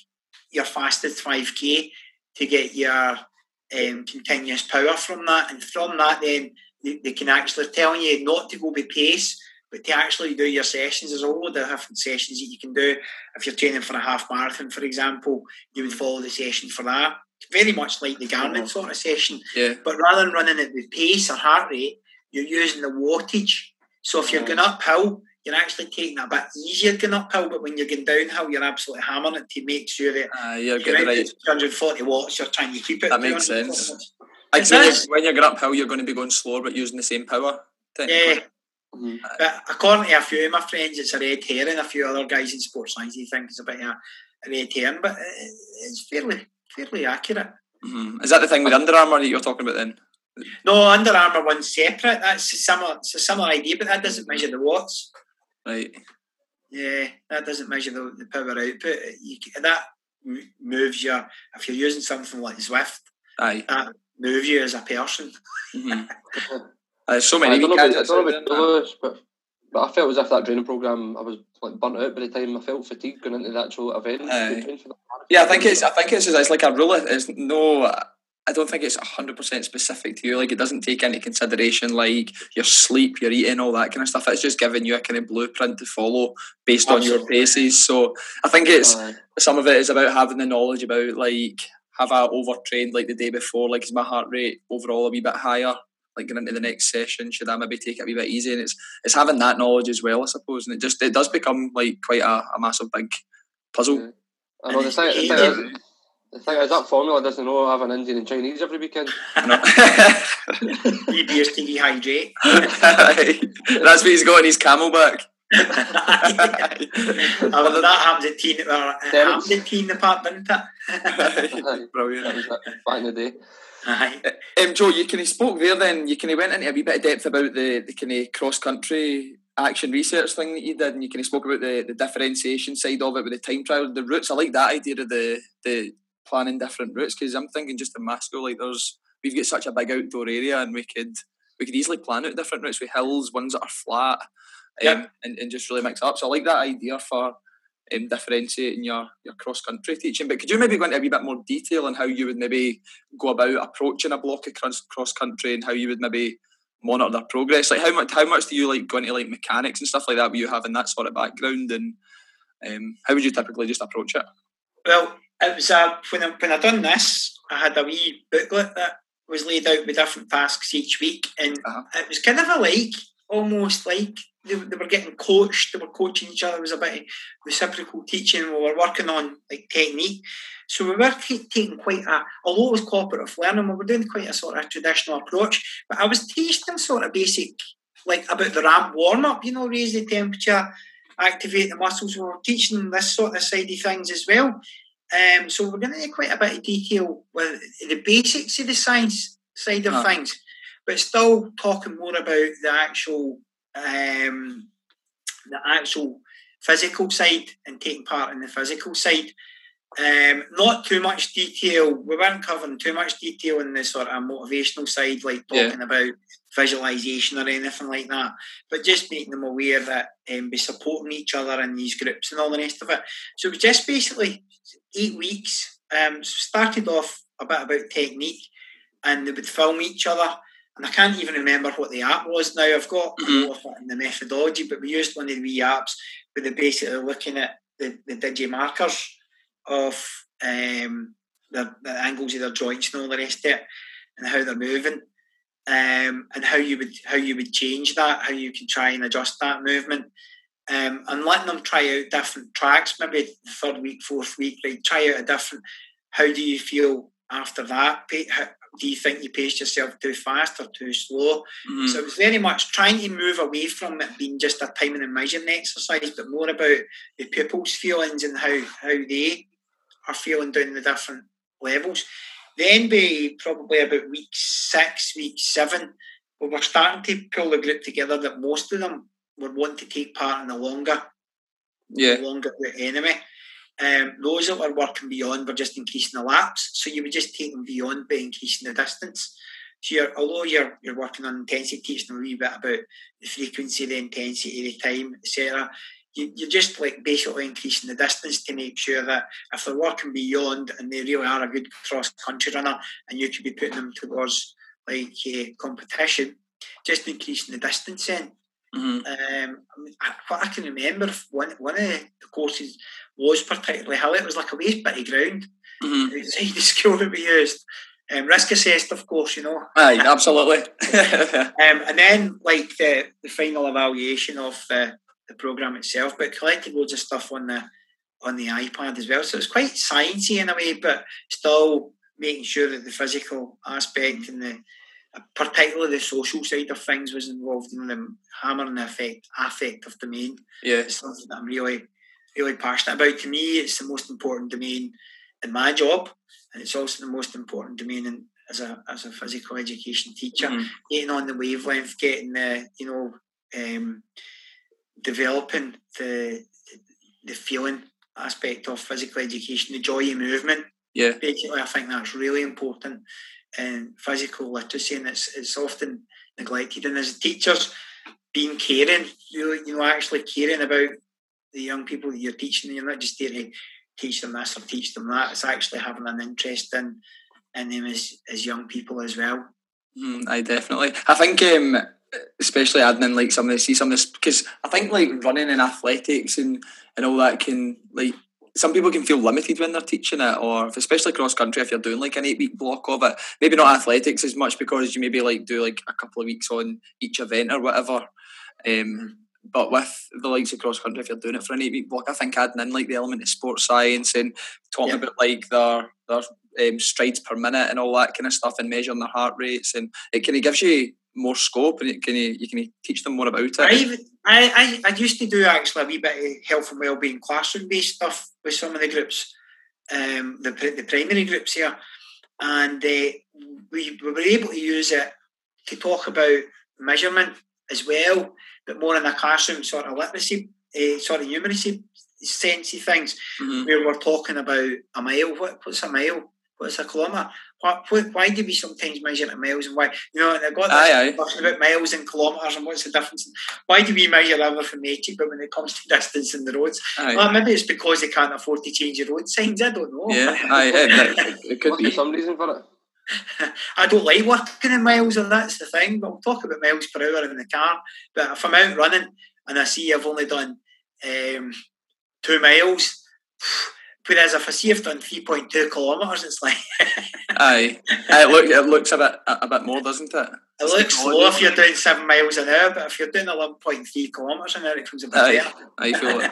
your fastest 5k to get your um, continuous power from that, and from that, then they, they can actually tell you not to go by pace, but to actually do your sessions. There's a load of different sessions that you can do. If you're training for a half marathon, for example, you would follow the session for that. Very much like the Garmin sort of session, yeah. but rather than running it with pace or heart rate, you're using the wattage. So if you're going uphill, you're actually taking it a bit easier going uphill, but when you're going downhill, you're absolutely hammering it to make sure that Uh, you're getting the right. 240 watts, you're trying to keep it. That makes sense. watts. Like It so when, you, when you're going uphill, you're going to be going slower, but using the same power. Yeah, Mhm. but according to a few of my friends, it's a red herring. A few other guys in sports science, they think it's a bit of a, red herring, but it's fairly fairly accurate. Mhm. Is that the thing with Under Armour that you're talking about then? No, Under Armour one's separate. That's a similar. It's a similar idea, but that doesn't measure the watts. Right. Yeah, that doesn't measure the, the power output. You, that moves you. If you're using something like Zwift, Aye. that moves you as a person. Mhm. There's so I many don't know about, I don't know about but but I felt as if that training program I was like burnt out by the time I felt fatigued going into the actual event. Aye. to train for the marathon. Yeah, I think it's. I think it's. It's like a rule. It's no. I don't think it's hundred percent specific to you. Like it doesn't take into consideration like your sleep, your eating, all that kind of stuff. It's just giving you a kind of blueprint to follow based on your paces. So I think it's some of it is about having the knowledge about like have I overtrained like the day before? Like is my heart rate overall a wee bit higher? Like going into the next session, should I maybe take it a wee bit easy? And it's it's having that knowledge as well, I suppose. And it just it does become like quite a, a massive big puzzle. Yeah. I know the thing, the, thing is, the thing is that formula doesn't know have an Indian and Chinese every weekend. EBS TV hydrate. That's what he's got in his CamelBak. I mean, that happens at teen. Uh, well, it happens at teen apart, didn't it? Brilliant. Back in the day. Aye. Um, Joe, you kind of spoke there. Then you kind of went into a wee bit of depth about the the kind of cross country action research thing that you did, and you kind of spoke about the, the differentiation side of it with the time trial, the routes. I like that idea of the the planning different routes because I'm thinking just in Masco, like there's we've got such a big outdoor area, and we could we could easily plan out different routes with hills, ones that are flat, um, yep. and, and just really mix up. So I like that idea for um, differentiating your, your cross country teaching. But could you maybe go into a wee bit more detail on how you would maybe go about approaching a block of cross country and how you would maybe monitor their progress? Like how much how much do you like go into like mechanics and stuff like that? Where you having that sort of background and um, how would you typically just approach it? Well, it was uh, when I, when I done this, I had a wee booklet that was laid out with different tasks each week, and uh-huh. it was kind of a like almost like they, they were getting coached, they were coaching each other. It was a bit of reciprocal teaching. We were working on like technique. So we were t- taking quite a, although it was cooperative learning, we were doing quite a sort of traditional approach. But I was teaching sort of basic, like about the ramp warm up, you know, raise the temperature, activate the muscles. We were teaching them this sort of side of things as well. Um, so we're going to quite a bit of detail with the basics of the science side of oh. things, but still talking more about the actual um, the actual physical side and taking part in the physical side. Um, not too much detail. We weren't covering too much detail in the sort of motivational side, like talking yeah. about visualization or anything like that. But just making them aware that um, be supporting each other in these groups and all the rest of it. So it was just basically eight weeks. Um, started off a bit about technique, and they would film each other and I can't even remember what the app was now. I've got mm-hmm. in the methodology, but we used one of the wee apps where they're basically looking at the, the digi markers of um, the, the, angles of their joints and all the rest of it, and how they're moving, um, and how you would how you would change that, how you can try and adjust that movement, um, and letting them try out different tracks. Maybe the third week, fourth week, like try out a different. How do you feel after that? Do you think you paced yourself too fast or too slow? Mm-hmm. So it was very much trying to move away from it being just a timing and measuring exercise, but more about the pupils' feelings and how, how they are feeling down the different levels. Then by probably about week six, week seven, we were starting to pull the group together that most of them would want to take part in the longer, yeah, longer route anyway. Um, those that were working beyond were just increasing the laps. So you were just taking beyond by increasing the distance. So you're, although you're you're working on intensity, teaching a wee bit about the frequency, the intensity, the time, etc. You, you're just like basically increasing the distance to make sure that if they're working beyond and they really are a good cross country runner, and you could be putting them towards like uh, competition, just increasing the distance in. Mm-hmm. Um, I, what I can remember, one one of the courses was particularly hilly. It was like a waste bit of ground. Mm-hmm. The school that we used. Um, risk assessed, of course, you know. Aye, absolutely. um, and then, like the, the final evaluation of the, the program itself, but collected loads of stuff on the on the iPad as well. So it's quite sciencey in a way, but still making sure that the physical aspect and the particularly the social side of things was involved in the hammering the effect affective domain. Yeah, it's something that I'm really really passionate about. To me, it's the most important domain in my job, and it's also the most important domain in, as a as a physical education teacher. Mm-hmm. Getting on the wavelength, getting the you know um, developing the the feeling aspect of physical education, the joy of movement. Yeah, basically, I think that's really important in physical literacy, and it's it's often neglected. And as teachers, being caring, you you know, actually caring about the young people that you're teaching. You're not just there to teach them this or teach them that. It's actually having an interest in in them as as young people as well. Mm, I definitely. I think, um, especially adding in like some of the see some of this because I think like running and athletics and and all that can like some people can feel limited when they're teaching it, or especially cross country if you're doing like an eight week block of it. Maybe not athletics as much because you maybe like do like a couple of weeks on each event or whatever. Um, but with the likes of cross country, if you're doing it for an eight week block, I think adding in like the element of sports science and talking Yeah. about like their their um, strides per minute and all that kind of stuff, and measuring their heart rates, and it kind of gives you more scope, and can you can teach them more about it. I, I, I, used to do actually a wee bit of health and wellbeing classroom based stuff with some of the groups, um, the, the primary groups here, and uh, we, we were able to use it to talk about measurement as well, but more in the classroom sort of literacy, uh, sort of numeracy sensey things, Mhm. where we're talking about a mile. What, what's a mile? What's a kilometre? What, what, why do we sometimes measure it in miles and why? You know, and I got this Aye, aye. about miles and kilometres and what's the difference. Why do we measure everything metric, but when it comes to distance in the roads, Aye. well, maybe it's because they can't afford to change the road signs. I don't know. yeah, aye, it, it, it could be be. some reason for it. I don't like working in miles, and that's the thing. But we'll talk about miles per hour in the car. But if I'm out running and I see I've only done um, two miles, whereas if I see I've done three point two kilometres, it's like Aye, it, look, it looks a bit a, a bit more, doesn't it? it looks slow if you're doing seven miles an hour, but if you're doing eleven point three kilometres an hour, it comes a bit Aye, better. I feel it.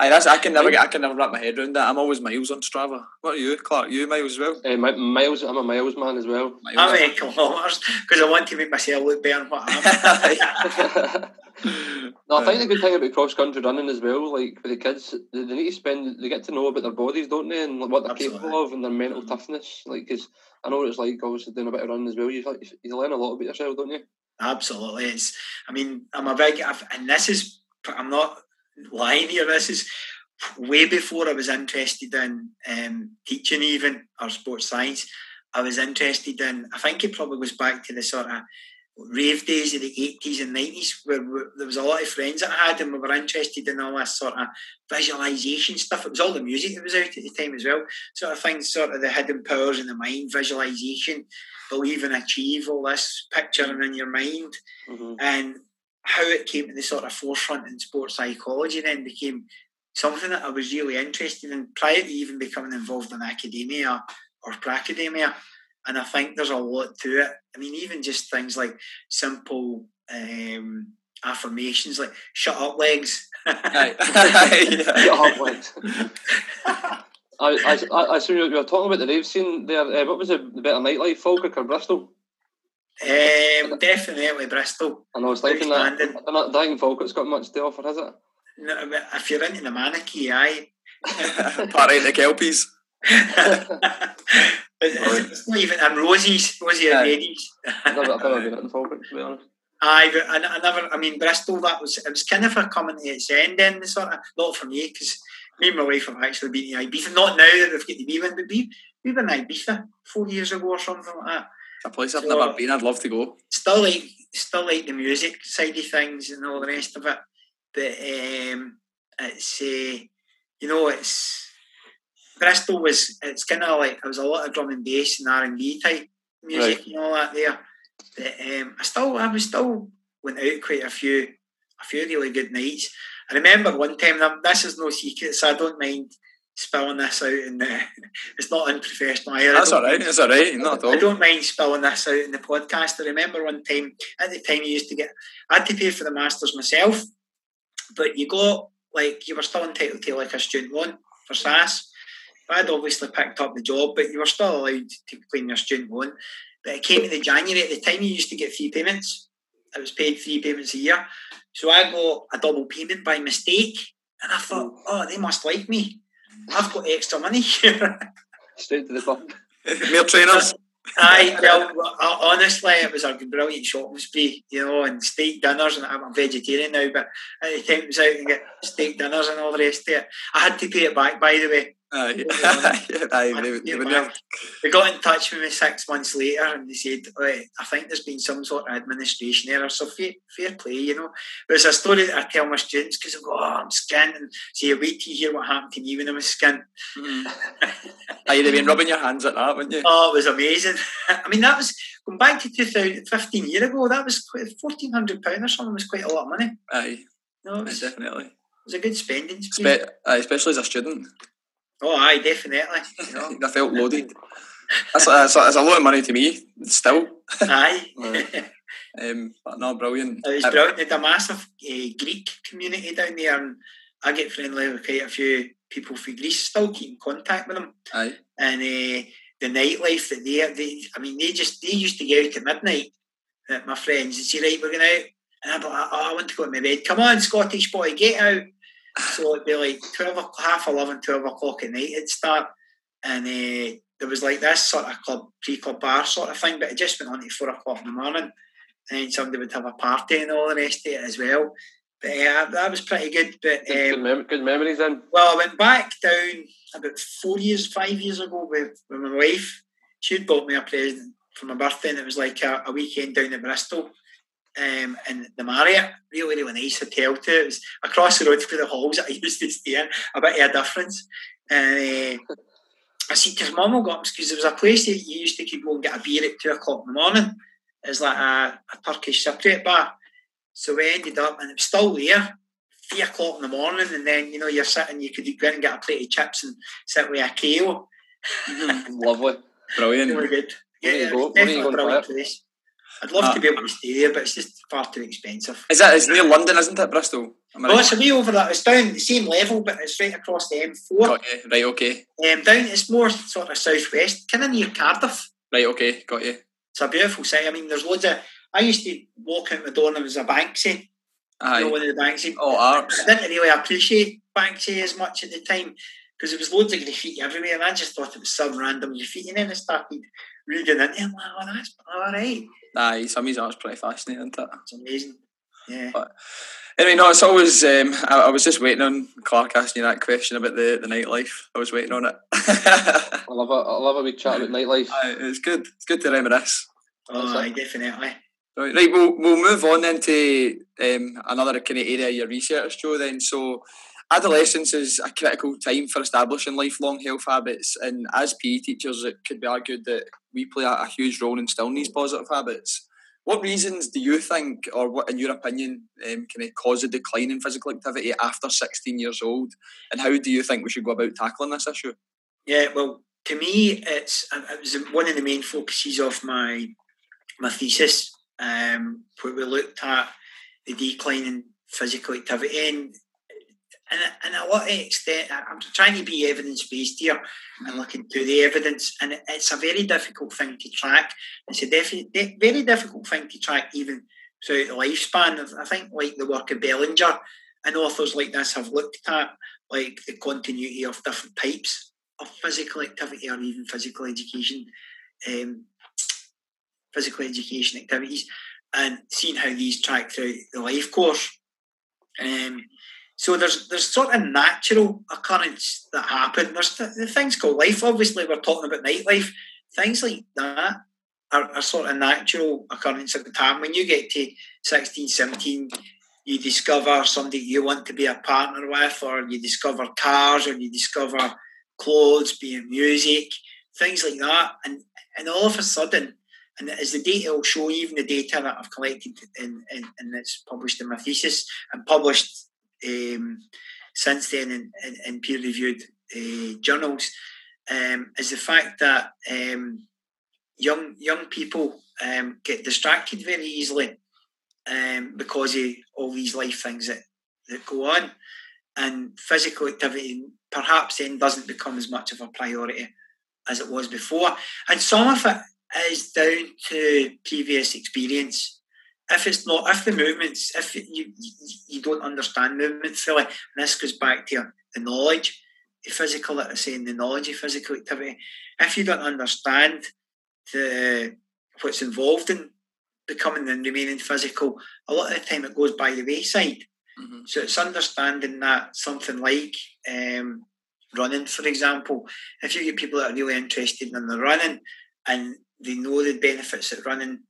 Aye, that's I can never get I can never wrap my head around that. I'm always miles on Strava. What are you, Clark? You miles as well? Uh, mi- miles, I'm a miles man as well. Miles. How many kilometres? Because I want to make myself look better than what I am. no, I think the good thing about cross country running as well, like with the kids, they, they need to spend, they get to know about their bodies, don't they, and what they're Absolutely. capable of and their mental toughness. Like, because I know what it's like, obviously doing a bit of running as well. You like, you learn a lot about yourself, don't you? Absolutely, it's. I mean, I'm a big, I've- and this is. I'm not lying here. This is way before I was interested in um, teaching, even or sports science. I was interested in. I think it probably goes back to the sort of rave days of the 80s and 90s where we, there was a lot of friends that I had and we were interested in all this sort of visualization stuff. It was all the music that was out at the time as well. Sort of things, sort of the hidden powers in the mind, visualization, believe and achieve all this picturing in your mind Mm-hmm. and how it came to the sort of forefront in sports psychology then became something that I was really interested in prior to even becoming involved in academia or pre-academia. And I think there's a lot to it. I mean, even just things like simple um, affirmations like "shut up, legs." Aye. Aye. Up, legs. I, I, I, I so you were talking about the rave scene there. Uh, what was the, the better nightlife, Falkirk or Bristol? um, definitely Bristol. And I was thinking that I Outstanding. don't think Falkirk's got much to offer, has it? No, if you're into the mannequin, aye. Part of the Kelpies. It's, it's not even and Rosie's, Rosie and Aye. Ladies. I've never, I've never been in Falkirk, to be honest. Aye, but I, I never. I mean, Bristol. That was it was kind of a coming to its end. Then the sort of not for me because me and my wife have actually been to Ibiza. Not now that we've got the wee one, but we we were in Ibiza four years ago or something like that. A place I've So- never been. I'd love to go. Still like still like the music side of things and all the rest of it. But um, it's uh, you know it's Bristol was it's kind of like there was a lot of drum and bass and R and B type music Right. and all that there. But um, I still I was still went out quite a few a few really good nights. I remember one time this is no secret, so I don't mind spilling this out in the it's not unprofessional either. That's all right. It's all right. Not at all. I don't mind spilling this out in the podcast. I remember one time at the time you used to get I had to pay for the masters myself, but you got like you were still entitled to like a student loan for SAAS. I'd obviously picked up the job, but you were still allowed to claim your student loan. But it came to the January at the time you used to get three payments. I was paid three payments a year. So I got a double payment by mistake. And I thought, oh, they must like me. I've got extra money here. Straight to the pub. Mere trainers. Aye, well, uh, honestly, it was a brilliant shopping spree, you know, and steak dinners. And I'm a vegetarian now, but at the time it was out and get steak dinners and all the rest of it. I had to pay it back, by the way. Aye. had They, they would it They got in touch with me six months later and they said, "Right, I think there's been some sort of administration error, so fair, fair play, you know. But it's a story that I tell my students because I go, oh, I'm skinned. And say, wait till you hear what happened to me when I was skinned. Mm. You'd have been rubbing your hands at that, wouldn't you? Oh, it was amazing. I mean, that was going back to 2000, 15 years ago. That was quite £1,400 or something. was quite a lot of money. Aye. No, it was, it definitely. was a good spending. Spe- aye, especially as a student. Oh, aye, definitely. You know, I felt loaded. That's, that's, that's a lot of money to me, still. aye. Um, but no, brilliant. It was brilliant. They had a massive uh, Greek community down there, and I get friendly with quite a few people from Greece. Still keep in contact with them, Aye. and uh, the nightlife that they, they, I mean, they just they used to go out at midnight. Uh, my friends and say, right, we're going out, and I'd be like, oh, I want to go to my bed. Come on, Scottish boy, get out. So it'd be like twelve, o- half 11, 12 o'clock at night. It'd start, and uh, there was like this sort of club, pre-club bar sort of thing, but it just went on to four o'clock in the morning, and then somebody would have a party and all the rest of it as well. But yeah, that was pretty good. But Good, um, mem- good memories then. well, I went back down about four years, five years ago with, with my wife. She'd bought me a present for my birthday, and it was like a, a weekend down at Bristol. Um, and the Marriott, really, really nice hotel too. It was across the road from the halls that I used to stay in, a bit of a difference. And uh, I see, because Mum will go because there was a place that you used to could go and get a beer at two o'clock in the morning. It's like a, a Turkish Cypriot bar. So we ended up, and it was still there, three o'clock in the morning, and then you know you're sitting, you could go in and get a plate of chips and sit with a kale. Lovely. Brilliant. Really good. Yeah, go- it's where you definitely brilliant place. I'd love Ah. to be able to stay there, but it's just far too expensive. Is that it's near London, isn't it, Bristol? Am I right? it's a way over that. It's down the same level, but it's right across the M4. Got you. Right, okay. Um, down, it's more sort of southwest, kind of near Cardiff. Right, okay. Got you. It's a beautiful site. I mean, there's loads of. I used to walk out the door and there was a Banksy. You know, Aye. one of the Banksy. Oh, arts. I didn't really appreciate Banksy as much at the time because there was loads of graffiti everywhere, and I just thought it was some random graffiti. And then I started reading into it. I'm like, oh, that's all right. Aye, some of his art's pretty fascinating, isn't it? It's amazing. Yeah. Anyway, no, it's always. Um, I, I was just waiting on Clark asking you that question about the, the nightlife. I was waiting on it. I love it. I love a wee chat about nightlife. Aye, it's good. It's good to reminisce. Oh, aye, definitely. Right, right we'll, we'll move on then to um, another kind of area of your research, Joe. Then, so adolescence is a critical time for establishing lifelong health habits, and as PE teachers, it could be argued that we play a, huge role in instilling these positive habits. What reasons do you think, or what, in your opinion, um, kind of cause a decline in physical activity after 16 years old? And how do you think we should go about tackling this issue? Yeah, well, to me, it's it was one of the main focuses of my my thesis, um, where we looked at the decline in physical activity and. And, and lot of extent, I'm trying to be evidence based here and looking to the evidence, and it's a very difficult thing to track. It's a defi- de- very difficult thing to track even throughout the lifespan. I think, like the work of Bellinger and authors like this have looked at like the continuity of different types of physical activity or even physical education, um, physical education activities, and seeing how these track through the life course. Um, so there's there's sort of natural occurrence that happen. There's th- the things called life. Obviously, we're talking about nightlife. Things like that are, are sort of natural occurrence at the time. When you get to 16, 17, you discover somebody you want to be a partner with, or you discover cars, or you discover clothes, being music, things like that. And and all of a sudden, and as the data will show, even the data that I've collected and and, and it's published in my thesis and published um, since then in, in, in peer reviewed uh, journals, um, is the fact that um, young young people um, get distracted very easily um, because of all these life things that, that go on. And physical activity perhaps then doesn't become as much of a priority as it was before. And some of it is down to previous experience. If it's not, if the movements, if you you, you don't understand movement fully, and this goes back to the knowledge, the physical literacy and the knowledge of physical activity. If you don't understand the what's involved in becoming and remaining physical, a lot of the time it goes by the wayside. Mhm. So it's understanding that something like um, running, for example, if you get people that are really interested in the running and they know the benefits of running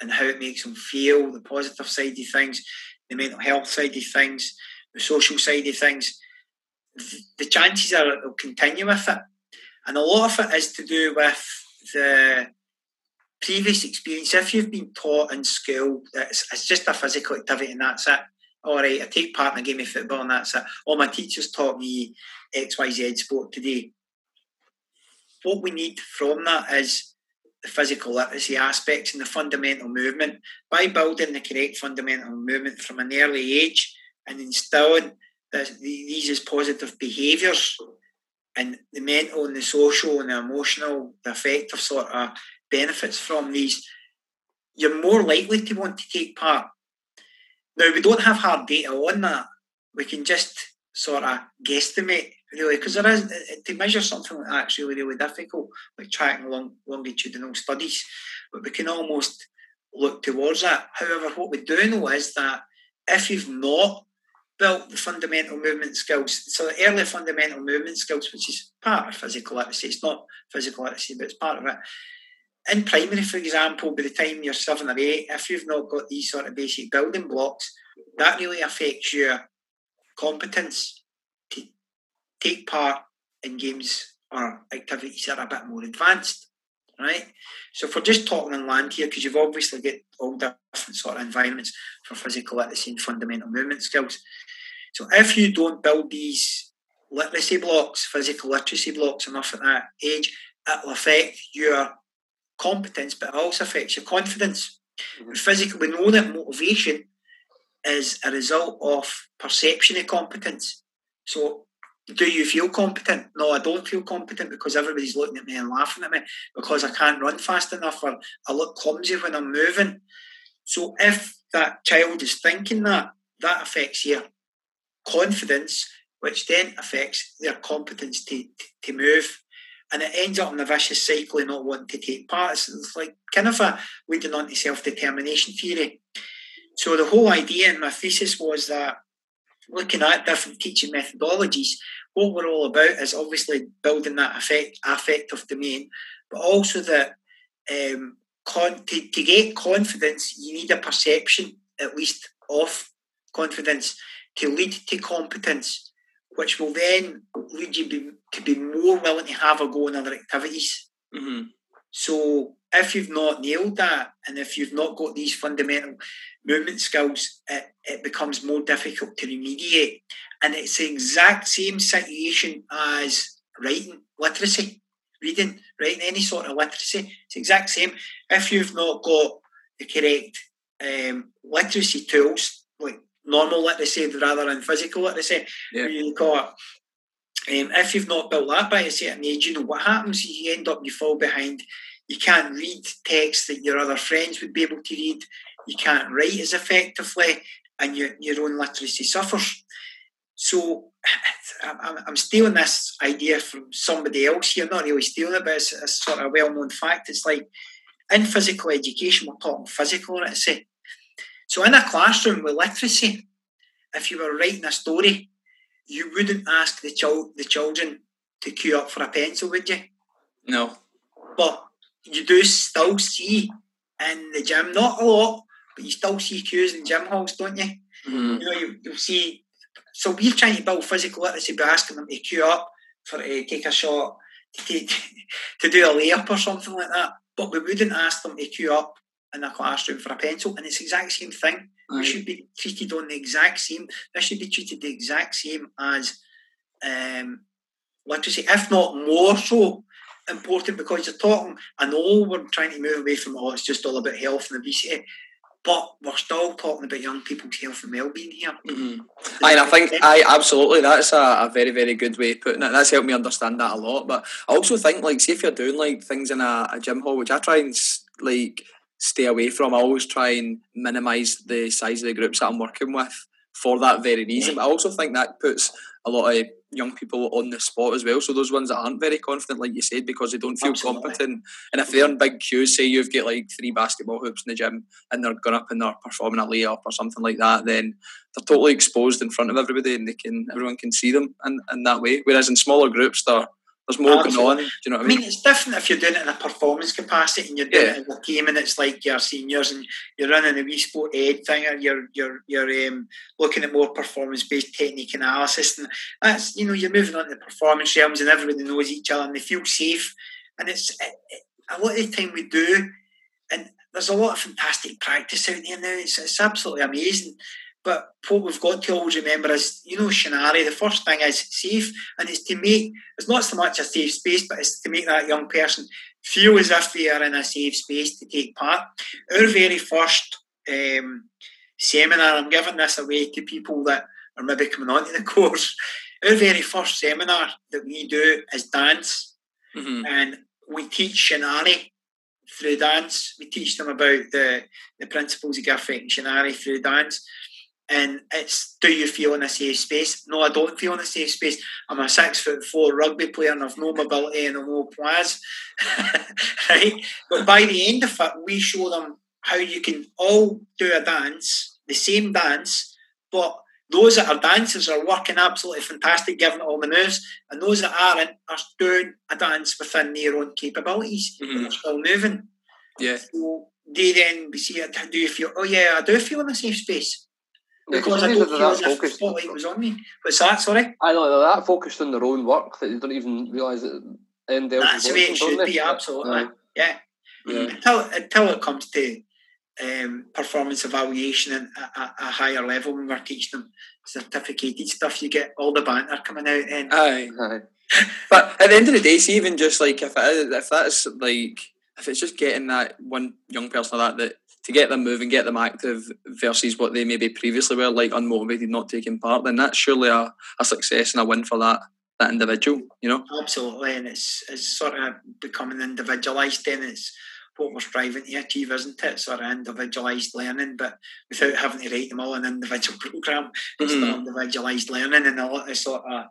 and how it makes them feel, the positive side of things, the mental health side of things, the social side of things, the chances are they'll continue with it. And a lot of it is to do with the previous experience. If you've been taught in school it's, it's just a physical activity and that's it, all right, I take part in a game of football and that's it. All my teachers taught me XYZ sport today. What we need from that is the physical literacy aspects and the fundamental movement by building the correct fundamental movement from an early age and instilling this, these as positive behaviours and the mental and the social and the emotional, the affective sort of benefits from these, you're more likely to want to take part. Now, we don't have hard data on that. We can just sort of guesstimate, really, because there is, eh, eh, to measure something like that is really, really difficult, like tracking long, longitudinal studies. But we can almost look towards that. However, what we do know is that if you've not built the fundamental movement skills. So the early fundamental movement skills, which is part of physical literacy. It's not physical literacy, but it's part of it. In primary, for example, by the time you're seven or eight, if you've not got these sort of basic building blocks, that really affects your competence take part in games or activities that are a bit more advanced. Right? So if we're just talking on land here, because you've obviously got all different sort of environments for physical literacy and fundamental movement skills. So if you don't build these literacy blocks, physical literacy blocks enough at that age, it'll affect your competence, but it also affects your confidence. Mm-hmm. Physical, we know that motivation is a result of perception of competence. So do you feel competent? No, I don't feel competent because everybody's looking at me and laughing at me because I can't run fast enough or I look clumsy when I'm moving. So if that child is thinking that, that affects their confidence, which then affects their competence to, to, to move. And it ends up in a vicious cycle of not wanting to take part. It's like kind of a leading on to self determination theory. So the whole idea in my thesis was that looking at different teaching methodologies, what we're all about is obviously building that affect, affective domain, but also that um, con- to, to get confidence, you need a perception at least of confidence to lead to competence, which will then lead you be, to be more willing to have a go in other activities. Mm-hmm. So if you've not nailed that, and if you've not got these fundamental movement skills, it, it becomes more difficult to remediate. And it's the exact same situation as writing literacy, reading, writing, any sort of literacy. It's the exact same. If you've not got the correct um, literacy tools, like normal literacy rather than physical literacy, yeah. you call it. Um, if you've not built that by a certain age, you know what happens. You end up, you fall behind. You can't read text that your other friends would be able to read. You can't write as effectively, and your your own literacy suffers. So I'm stealing this idea from somebody else here. Not really stealing it, but it's a sort of well-known fact. It's like in physical education, we're talking physical literacy. So in a classroom with literacy, if you were writing a story, you wouldn't ask the child the children to queue up for a pencil, would you? No. But you do still see in the gym, not a lot, but you still see queues in gym halls, don't you? Mm. You know, you, you'll see. So we're trying to build physical literacy by asking them to queue up for to uh, take a shot, to, take, to do a layup or something like that. But we wouldn't ask them to queue up in a classroom for a pencil, and it's the exact same thing. We should be treated on the exact same. This should be treated the exact same as um, literacy, if not more so important. Because you're talking. I know we're trying to move away from oh, it's just all about health and obesity. But we're still talking about young people's health and well-being here. Mm-hmm. And I think I absolutely that's a, a, very very good way of putting it. That's helped me understand that a lot. But I also think like see if you're doing like things in a, a gym hall, which I try and like stay away from. I always try and minimise the size of the groups that I'm working with for that very reason. But I also think that puts a lot of young people on the spot as well. So those ones that aren't very confident, like you said, because they don't feel Absolutely. competent. And if they're in big queues, say you've got like three basketball hoops in the gym and they're going up and they're performing a layup or something like that, then they're totally exposed in front of everybody and they can everyone can see them in, in that way. Whereas in smaller groups they're there's more Absolutely. going on. Do you know what I mean? I mean, it's different if you're doing it in a performance capacity and you're doing yeah. it as a team and it's like your seniors and you're running a wee sport ed thing or you're you're you're um, looking at more performance based technique analysis and that's you know you're moving on to the performance realms and everybody knows each other and they feel safe and it's it, it, a lot of the time we do and there's a lot of fantastic practice out there now. It's, it's absolutely amazing. But what we've got to always remember is, you know, SHANARRI, the first thing is safe, and it's to make, it's not so much a safe space, but it's to make that young person feel as if they are in a safe space to take part. Our very first um, seminar, I'm giving this away to people that are maybe coming onto the course. Our very first seminar that we do is dance, mm-hmm. and we teach SHANARRI through dance. We teach them about the, the principles of Girfec and SHANARRI through dance. And it's do you feel in a safe space? No, I don't feel in a safe space. I'm a six foot four rugby player and I've no mobility and no poise. right? But by the end of it, we show them how you can all do a dance, the same dance, but those that are dancers are working absolutely fantastic, giving all the moves, and those that aren't are doing a dance within their own capabilities, mm-hmm. they're still moving. Yeah. So they then see it. Do you feel? Oh yeah, I do feel in a safe space. Yeah, because I don't feel as if the spotlight was on me. What's that? Sorry. I know they're that focused on their own work that they don't even realise that. That's the way it should be. Absolutely. Yeah. yeah. Until until it comes to um, performance evaluation at a, a, higher level when we're teaching them certificated stuff. You get all the banter coming out. And aye, aye. but at the end of the day, see, even just like if it is, if that's like if it's just getting that one young person like that that to get them moving, get them active versus what they maybe previously were like unmotivated, not taking part, then that's surely a, a success and a win for that that individual. You know, absolutely, and it's it's sort of becoming individualised. Then it's what we're striving to achieve, isn't it? Sort of individualised learning, but without having to write them all in an individual program. It's mm-hmm. not individualised learning and a lot of sort of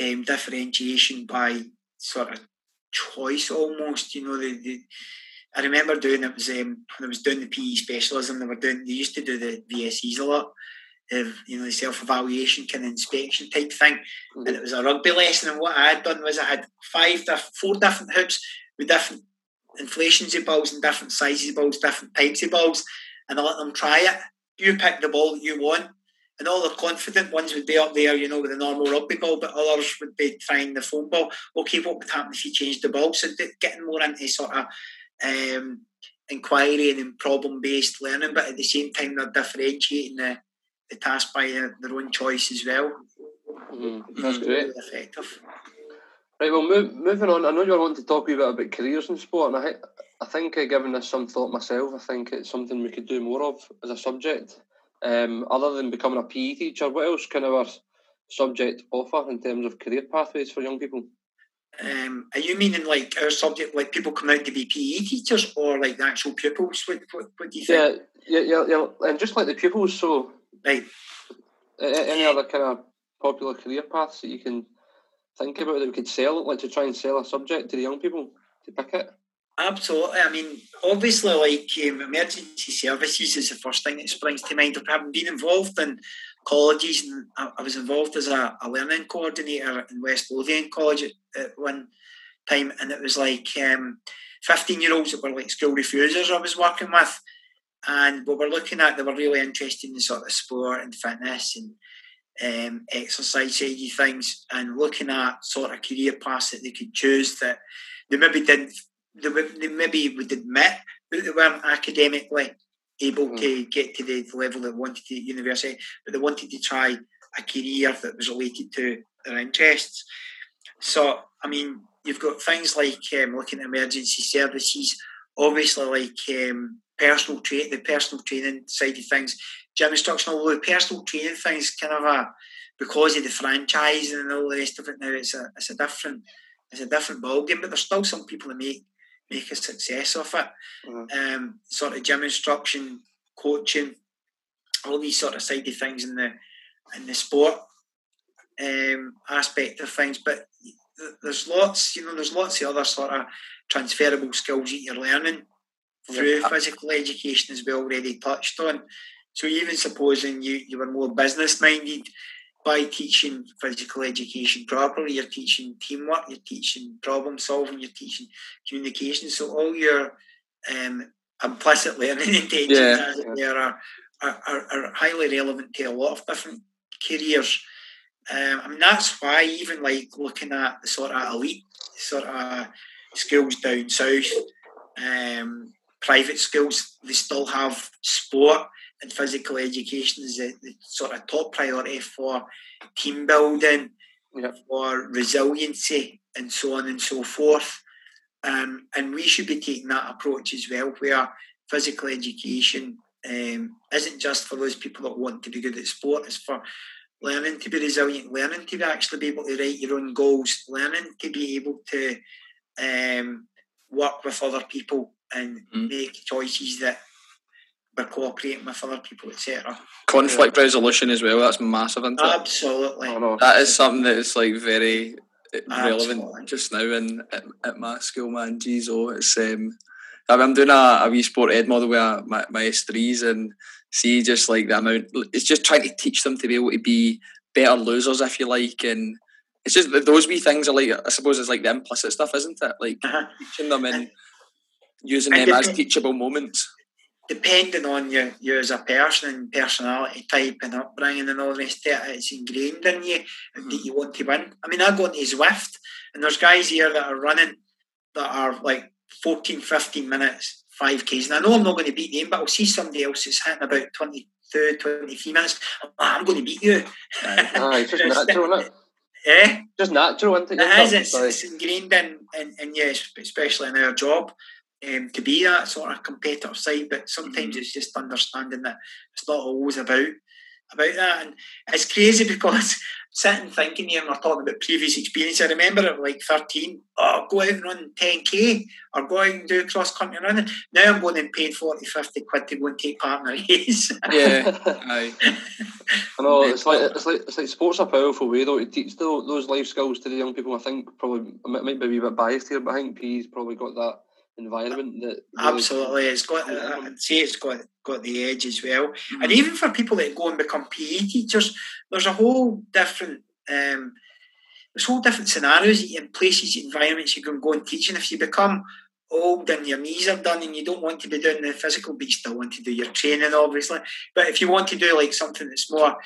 um, differentiation by sort of choice almost. You know, the, the I remember doing it was um, when I was doing the PE specialism. They were doing. They used to do the VSEs a lot. Of, you know, the self evaluation kind of inspection type thing, mm-hmm. and it was a rugby lesson. And what I had done was I had five, four different hoops with different inflations of balls and different sizes of balls, different types of balls, and I let them try it. You pick the ball that you want. And all the confident ones would be up there, you know, with a normal rugby ball, but others would be trying the foam ball. Okay, what would happen if you changed the ball? So getting more into sort of um, inquiry and problem based learning, but at the same time, they're differentiating the, the task by their, their own choice as well. Mm, that's great. Really effective. Right, well, move, moving on, I know you're wanting to talk a bit about careers in sport, and I, I think, uh, given this some thought myself, I think it's something we could do more of as a subject. Um, other than becoming a PE teacher, what else can our subject offer in terms of career pathways for young people? Um, are you meaning like our subject, like people come out to be PE teachers, or like the actual pupils? What, what, what do you think? Yeah, yeah, yeah, yeah, and just like the pupils. So, right. Any other kind of popular career paths that you can think about that we could sell, like to try and sell a subject to the young people to pick it? Absolutely. I mean, obviously, like um, emergency services is the first thing that springs to mind. Of having been involved in colleges, and I, I was involved as a, a, learning coordinator in West Lothian College at, at one time, and it was like um, fifteen-year-olds that were like school refusers I was working with, and what we're looking at, they were really interested in sort of sport and fitness and um, exercise things and looking at sort of career paths that they could choose that they maybe didn't, they, they maybe would admit that they weren't academically able mm. to get to the level they wanted to university, but they wanted to try a career that was related to their interests. So, I mean, you've got things like um, looking at emergency services, obviously like um, personal training, the personal training side of things, gym instruction, although the personal training thing is kind of a because of the franchise and all the rest of it now, it's a it's a different it's a different ball game. But there's still some people that make make a success of it. Mm-hmm. Um, sort of gym instruction, coaching, all these sort of side of things in the in the sport um, aspect of things. But there's lots, you know, there's lots of other sort of transferable skills that you're learning through yeah. physical education, as we already touched on. So even supposing you, you were more business minded by teaching physical education properly, you're teaching teamwork, you're teaching problem solving, you're teaching communication. So all your um, implicit learning intentions yeah. there are, are, are, highly relevant to a lot of different careers. Um, I mean that's why even like looking at the sort of elite sort of schools down south, um, private schools, they still have sport and physical education is the, the sort of top priority for team building, Yep. for resiliency, and so on and so forth. Um, and we should be taking that approach as well, where physical education um, isn't just for those people that want to be good at sport, it's for learning to be resilient, learning to be actually be able to write your own goals, learning to be able to um, work with other people and Mm. make choices that we're cooperating with other people, etc. Conflict resolution as well. That's massive, isn't it? Absolutely. I know. That is something that is like very Absolutely. relevant just now in at, at my school, man. Jeez, oh, it's um, I mean, I'm doing a, a wee sport ed model with my, my S3s and see just like the amount. It's just trying to teach them to be able to be better losers, if you like, and it's just that those wee things are like I suppose it's like the implicit stuff, isn't it? Like Uh-huh. teaching them and And- using and them as teachable moments. Depending on you, you as a person and personality type and upbringing and all the rest of it, it's ingrained in you that you want to win. I mean, I go into Zwift and there's guys here that are running that are like 14, 15 minutes, 5Ks. And I know I'm not going to beat them, but I'll see somebody else that's hitting about 22, 23 minutes. I'm, like, I'm going to beat you. Aye, it's just natural, isn't it? Eh? Just natural, isn't it? It is. It's, it's ingrained in, in, in you, especially in our job, um, to be that sort of competitive side. But sometimes it's just understanding that it's not always about about that. And it's crazy because sitting thinking here and we're talking about previous experience. I remember at like 13, oh, go out and run 10k or go out and do cross country running. Now I'm going and paying 40, 50 quid to go and take part in a race. Yeah, aye. I know it's like it's like it's like sports a powerful way though to teach tho- those life skills to the young people. I think probably I might be a wee bit biased here, but I think P's probably got that environment that Absolutely, it's got. I'd say it's got got the edge as well. Mm-hmm. And even for people that go and become PE teachers, there's a whole different. Um, there's whole different scenarios and places, environments you can go and teach. And if you become old and your knees are done and you don't want to be doing the physical, but you still want to do your training, obviously. But if you want to do like something that's more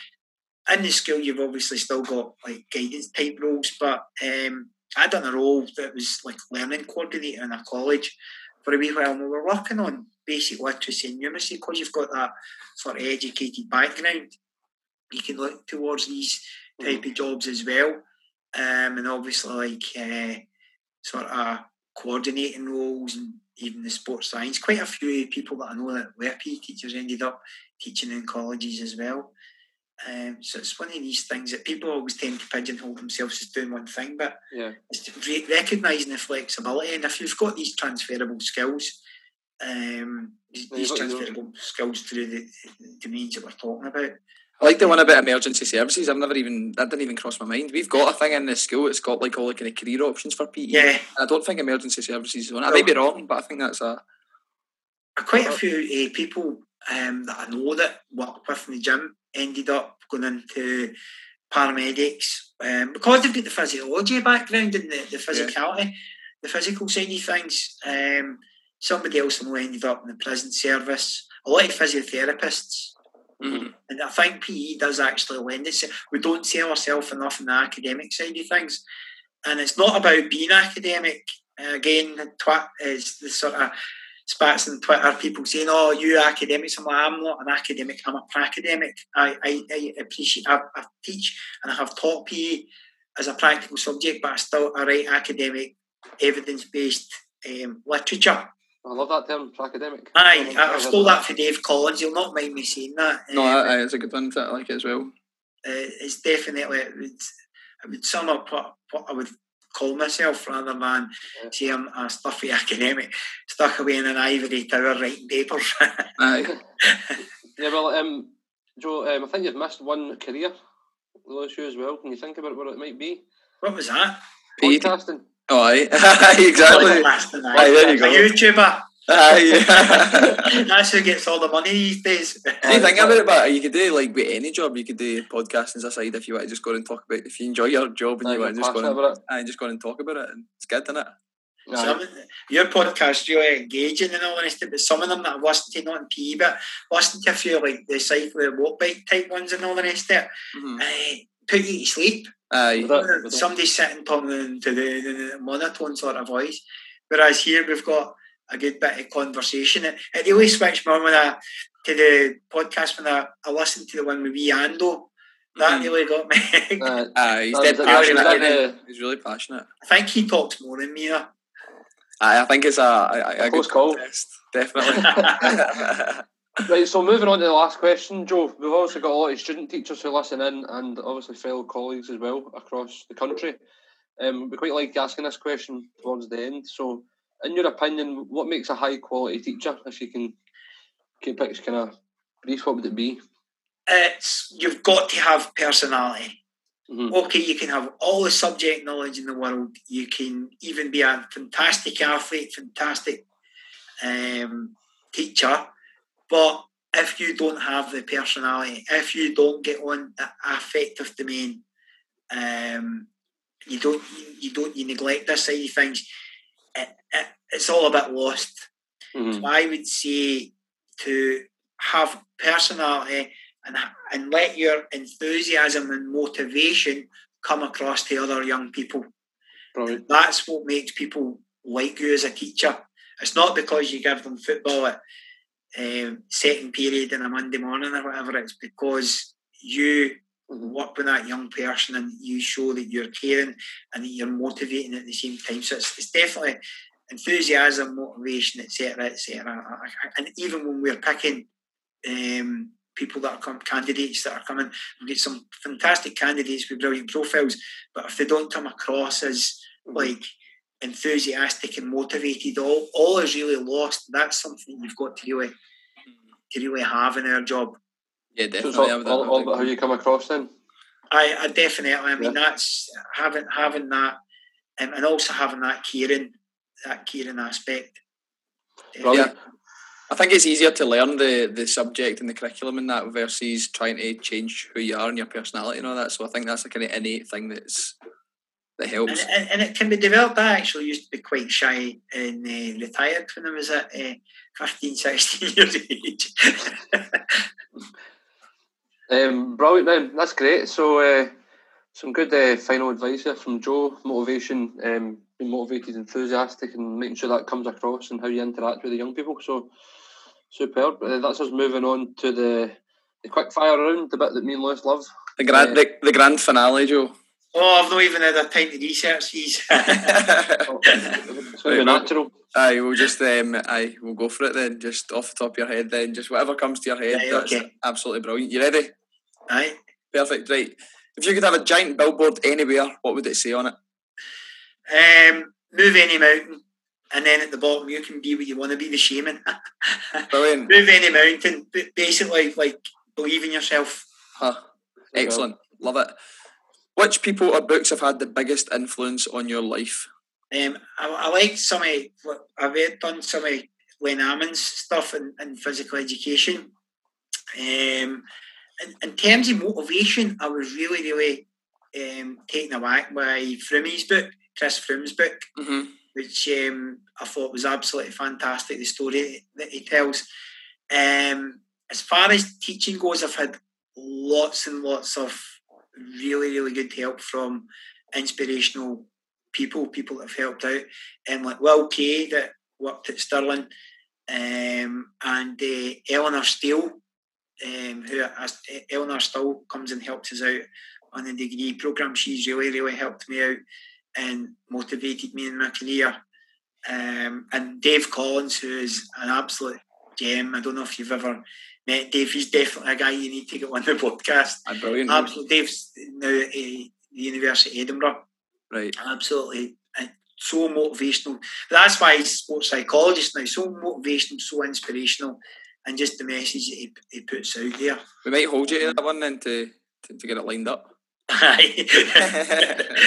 in the school, you've obviously still got like guidance type roles. But um, I done a role that was like learning coordinator in a college for a wee while. And we were working on basic literacy and numeracy because you've got that sort of educated background. You can look towards these type of jobs as well. Um, and obviously, like uh, sort of coordinating roles and even the sports science. Quite a few people that I know that were PE teachers ended up teaching in colleges as well. Um, so it's one of these things that people always tend to pigeonhole themselves as doing one thing, but yeah. it's re- recognising the flexibility. And if you've got these transferable skills, um, these, Yeah, these you've got your- transferable skills through the, the domains that we're talking about. I like the one about emergency services. I've never even that didn't even cross my mind. We've got a thing in the school. It's got like all the kind of career options for PE. Yeah, I don't think emergency services is one. I may be wrong, but I think that's a quite a few uh, people um, that I know that work with in the gym ended up going into paramedics um, because they've got the physiology background and the, the physicality, the physical side of things. Um, somebody else know ended up in the prison service. A lot of physiotherapists. Mhm. And I think PE does actually lend itself. We don't see ourselves enough in the academic side of things. And it's not about being academic. Uh, again, twat is the sort of spats on Twitter, people saying, "Oh, you academics." I'm like, I'm not an academic. I'm a practical academic. I, I, I appreciate. I, I teach and I have taught PE as a practical subject, but I still I write academic, evidence based um, literature. I love that term, academic. Aye, I, I stole that from Dave Collins. You'll not mind me saying that. no. Um, That, it's a good one. To, I like it as well. uh, it's definitely it would, it would sum up what, what I would call myself rather than yeah. say I'm a stuffy academic stuck away in an ivory tower writing papers. Aye. yeah, well, um, Joe, um, I think you've missed one career low issue as well. Can you think about what it might be? What was that? Podcasting. Oh, aye. exactly. Aye. there you go. A YouTuber. Aye. That's who gets all the money these days. Do you think about it? But you could do like with any job. You could do podcasting aside if you want to just go and talk about. If you enjoy your job and Aye, you want to just go passionate and, about it. aye, just go and talk about it, and it's good, isn't it? Aye. Some, your podcast really engaging and all the rest of it, but some of them that I've listened to, not in PE, but listened to a few like the cycle, the walk bike type ones and all the rest of it, Mhm. uh, put you to sleep. Aye. Was that- was that- Somebody sitting talking to the, the, the monotone sort of voice. Whereas here we've got a good bit of conversation. It, it really switched me on when I to the podcast when I, I listened to the one with wee Ando. That Mhm. really got me. Uh, Uh, he's dead was- passionate. that was, uh, he's really passionate. I think he talks more than me. I, I think it's a, a, a, A close good call. contest, definitely. Right, so moving on to the last question, Joe. We've also got a lot of student teachers who listen in, and obviously fellow colleagues as well across the country. Um, we quite like asking this question towards the end. So, in your opinion, what makes a high quality teacher? If you can keep it kind of brief, what would it be? it's you've got to have personality. Mhm. Okay, you can have all the subject knowledge in the world. You can even be a fantastic athlete, fantastic um, teacher, but if you don't have the personality, if you don't get on the affective domain, um, you don't, you, you don't, you neglect this side of things. It, it, it's all a bit lost. Mhm. So I would say to have personality and and let your enthusiasm and motivation come across to other young people. That's what makes people like you as a teacher. It's not because you give them football at um, second period in a Monday morning or whatever. It's because you. Work with that young person and you show that you're caring and that you're motivating at the same time. So it's, it's definitely enthusiasm, motivation, etc., etc. And even when we're picking um, people that are come, candidates that are coming, we get some fantastic candidates with brilliant profiles. But if they don't come across as like enthusiastic and motivated, all all is really lost. That's something you've got to really to really have in our job. Yeah, definitely. it's all, all, all about how you come across then. I, I definitely. I mean, that's having having that, um, and also having that caring, that caring aspect. Brilliant. Yeah. I think it's easier to learn the, the subject and the curriculum in that versus trying to change who you are and your personality and all that. So I think that's a kind of innate thing that's that And, helps. and, and it can be developed. I actually used to be quite shy and uh, retired when I was at uh, 15, 16 years of age. Um, brilliant, then. That's great. So, uh, some good uh, final advice here from Joe. Motivation, um, being motivated, enthusiastic, and making sure that comes across and how you interact with the young people. So, superb. Uh, that's us moving on to the the quick fire round, the bit that me and Lewis love. The grand the, the grand finale, Joe. oh, I've not even had a time to research these. It's going to be Right, natural. Aye, we'll just um, aye, we'll go for it then. Just off the top of your head, then just whatever comes to your head. Aye, that's okay. absolutely brilliant. You ready? Aye. Perfect. Right. If you could have a giant billboard anywhere, what would it say on it? Um, move any mountain, and then at the bottom you can be what you want to be, the shaman. Brilliant. move any mountain, basically like believe in yourself. Huh. Excellent. Love it. Which people or books have had the biggest influence on your life? Um, I, I like some of what I've read, done some of Len Almond's stuff in, in physical education. Um, in, in terms of motivation, I was really, really um, taken aback by Froomey's book, Chris Froome's book, Mm-hmm. which um, I thought was absolutely fantastic. The story that he tells. Um, as far as teaching goes, I've had lots and lots of really, really good help from inspirational people, people that have helped out, and like Will Kay that worked at Stirling, um, and uh, Eleanor Steele, um, who Eleanor still comes and helps us out on the degree program. She's really, really helped me out and motivated me in my career. Um, and Dave Collins, who is an absolute gem. I don't know if you've ever met Dave. He's definitely a guy you need to get on the podcast. Aye, brilliant. Absolutely, Dave's now at the University of Edinburgh. Right. Absolutely, and so motivational. But that's why he's a sports psychologist now. So motivational, so inspirational, and just the message that he, he puts out there. We might hold you to that one then to, to, to get it lined up. Aye.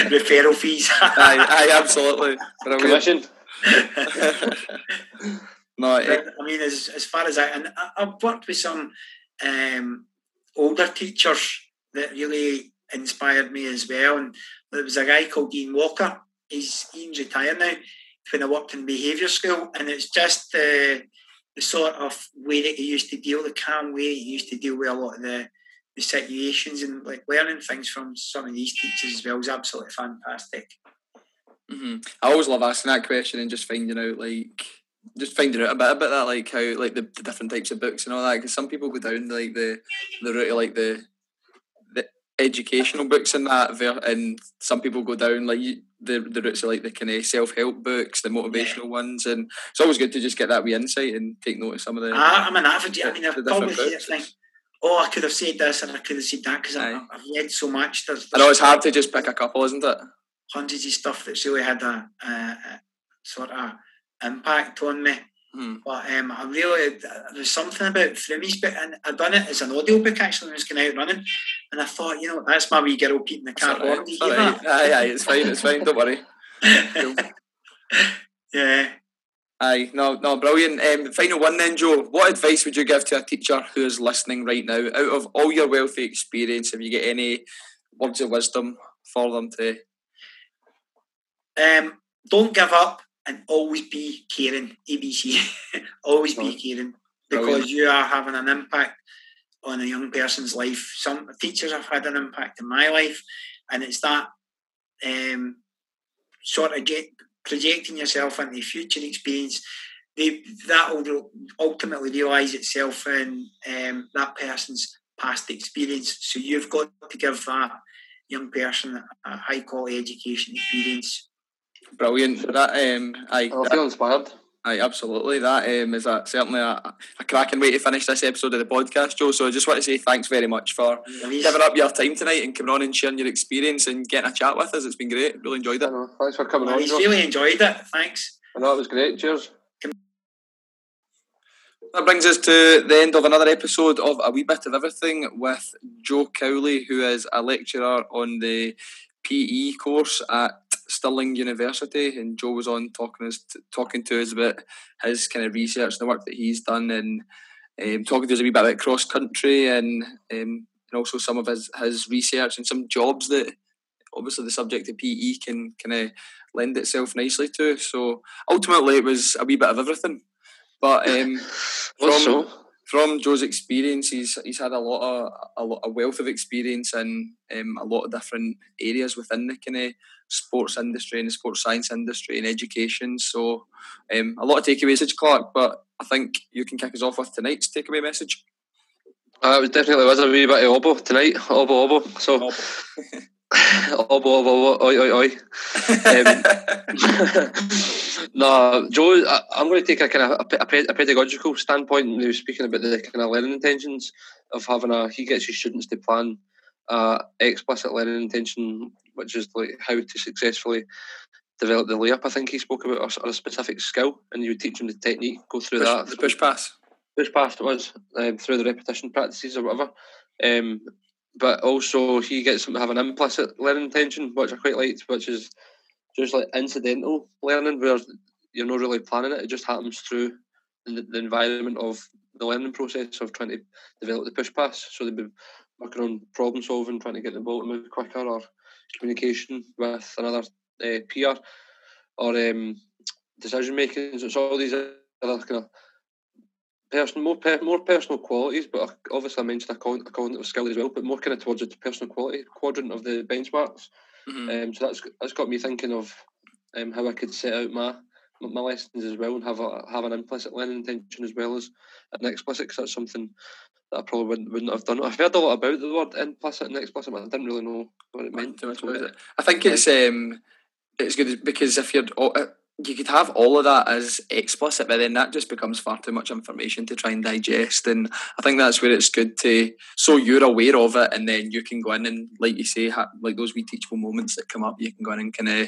Referral fees. aye, aye, absolutely. Brilliant. Commission. no, But, I mean, as, as far as I, and I, I've worked with some um, older teachers that really inspired me as well. And there was a guy called Ian Walker. He's Ian's retired now. When I worked in behaviour school, and it's just the the sort of way that he used to deal, the calm way he used to deal with a lot of the, the situations, and like learning things from some of these teachers as well is absolutely fantastic. hmm I always love asking that question and just finding out like just finding out a bit about that, like how like the, the different types of books and all that. Because some people go down like the the route of like the educational books and that, and some people go down like the the roots of like the kind of self help books, the motivational yeah. ones, and it's always good to just get that wee insight and take note of some of the. Ah, I'm an avid. I mean, I've always think, oh, I could have said this and I could have said that because I've, I've read so much. There's, there's I know it's hard to just pick a couple, isn't it? Hundreds of stuff that's really had a, a, a sort of impact on me. Hmm. But um, I really, there's something about Froomey's book, and I done it as an audio book actually when I was going out running, and I thought, you know, that's my wee girl Pete in the car. Right. Right. Aye, aye, it's fine, it's fine, don't worry. yeah. Aye, no, no, brilliant. Um, final one then, Joe. What advice would you give to a teacher who is listening right now? Out of all your wealthy experience, have you got any words of wisdom for them today? Um, don't give up and always be caring. ABC, always be caring because Brilliant. you are having an impact on a young person's life. Some teachers have had an impact in my life, and it's that um, sort of get, projecting yourself into future experience. They, that will ultimately realise itself in um, that person's past experience. So you've got to give that young person a high quality education experience Brilliant. That um, I, I feel inspired. Aye, absolutely. That um, is a, certainly a, a cracking way to finish this episode of the podcast, Joe. So I just want to say thanks very much for giving up your time tonight and coming on and sharing your experience and getting a chat with us. It's been great. Really enjoyed it. Thanks for coming well, on. He's really enjoyed it. Thanks. I know it was great. Cheers. That brings us to the end of another episode of A Wee Bit of Everything with Joe Cowley, who is a lecturer on the PE course at Stirling University, and Joe was on talking us talking to us about his kind of research, and the work that he's done, and um, talking to us a wee bit about cross country and um, and also some of his his research and some jobs that obviously the subject of PE can kind of lend itself nicely to. So ultimately, it was a wee bit of everything. But um, from, so? From Joe's experience, he's he's had a lot of a, lot, a wealth of experience in um, a lot of different areas within the kind of sports industry and the sports science industry and education. So um, a lot of takeaways, Clark. But I think you can kick us off with tonight's takeaway message. Uh, it was definitely was a wee bit of obo tonight, obo obo. So. Obo. obo obo oi oi oi. Um, no, Joe, I, am going to take a kind of a, a, pedagogical standpoint. He was speaking about the kind of learning intentions of having a. He gets his students to plan uh, explicit learning intention, which is like how to successfully develop the layup. I think he spoke about or a specific skill, and you would teach them the technique, go through push, that. The push pass. Push pass it was um, through the repetition practices or whatever. Um, but also he gets them to have an implicit learning intention, which I quite liked, which is just like incidental learning, where you're not really planning it; it just happens through the, the environment of the learning process of trying to develop the push pass. So they'd be working on problem solving, trying to get the ball to move quicker, or communication with another uh, peer, or um, decision making. So it's all these other kind of personal, more per, more personal qualities. But obviously, I mentioned a, cognitive skill as well, but more kind of towards the personal quality quadrant of the benchmarks. Mm-hmm. Um, so that's that's got me thinking of um, how I could set out my my lessons as well and have a, have an implicit learning intention as well as an explicit because that's something that I probably wouldn't, wouldn't have done. I've heard a lot about the word implicit and explicit, but I didn't really know what it meant. I think it's um, it's good because if you're you could have all of that as explicit, but then that just becomes far too much information to try and digest. And I think that's where it's good to so you're aware of it, and then you can go in and, like you say, ha- like those wee teachable moments that come up, you can go in and kind of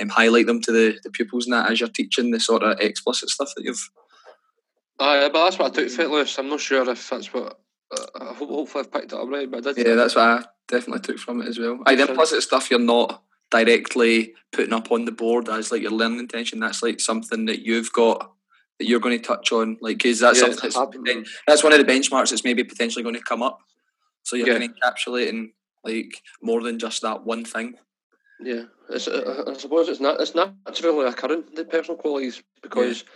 um, highlight them to the, the pupils and that as you're teaching the sort of explicit stuff that you've Aye, but that's what I took for it, Lewis. I'm not sure if that's what. Uh, hopefully, I've picked it up right, but I did. Yeah, that's what I definitely took from it as well. Aye, the implicit stuff you're not directly putting up on the board as like your learning intention. That's like something that you've got that you're going to touch on, like is that yeah, something that's, that's one of the benchmarks that's maybe potentially going to come up. So you're yeah. kind of encapsulating like more than just that one thing. Yeah, it's, uh, I suppose it's not it's naturally occurring the personal qualities because. Yeah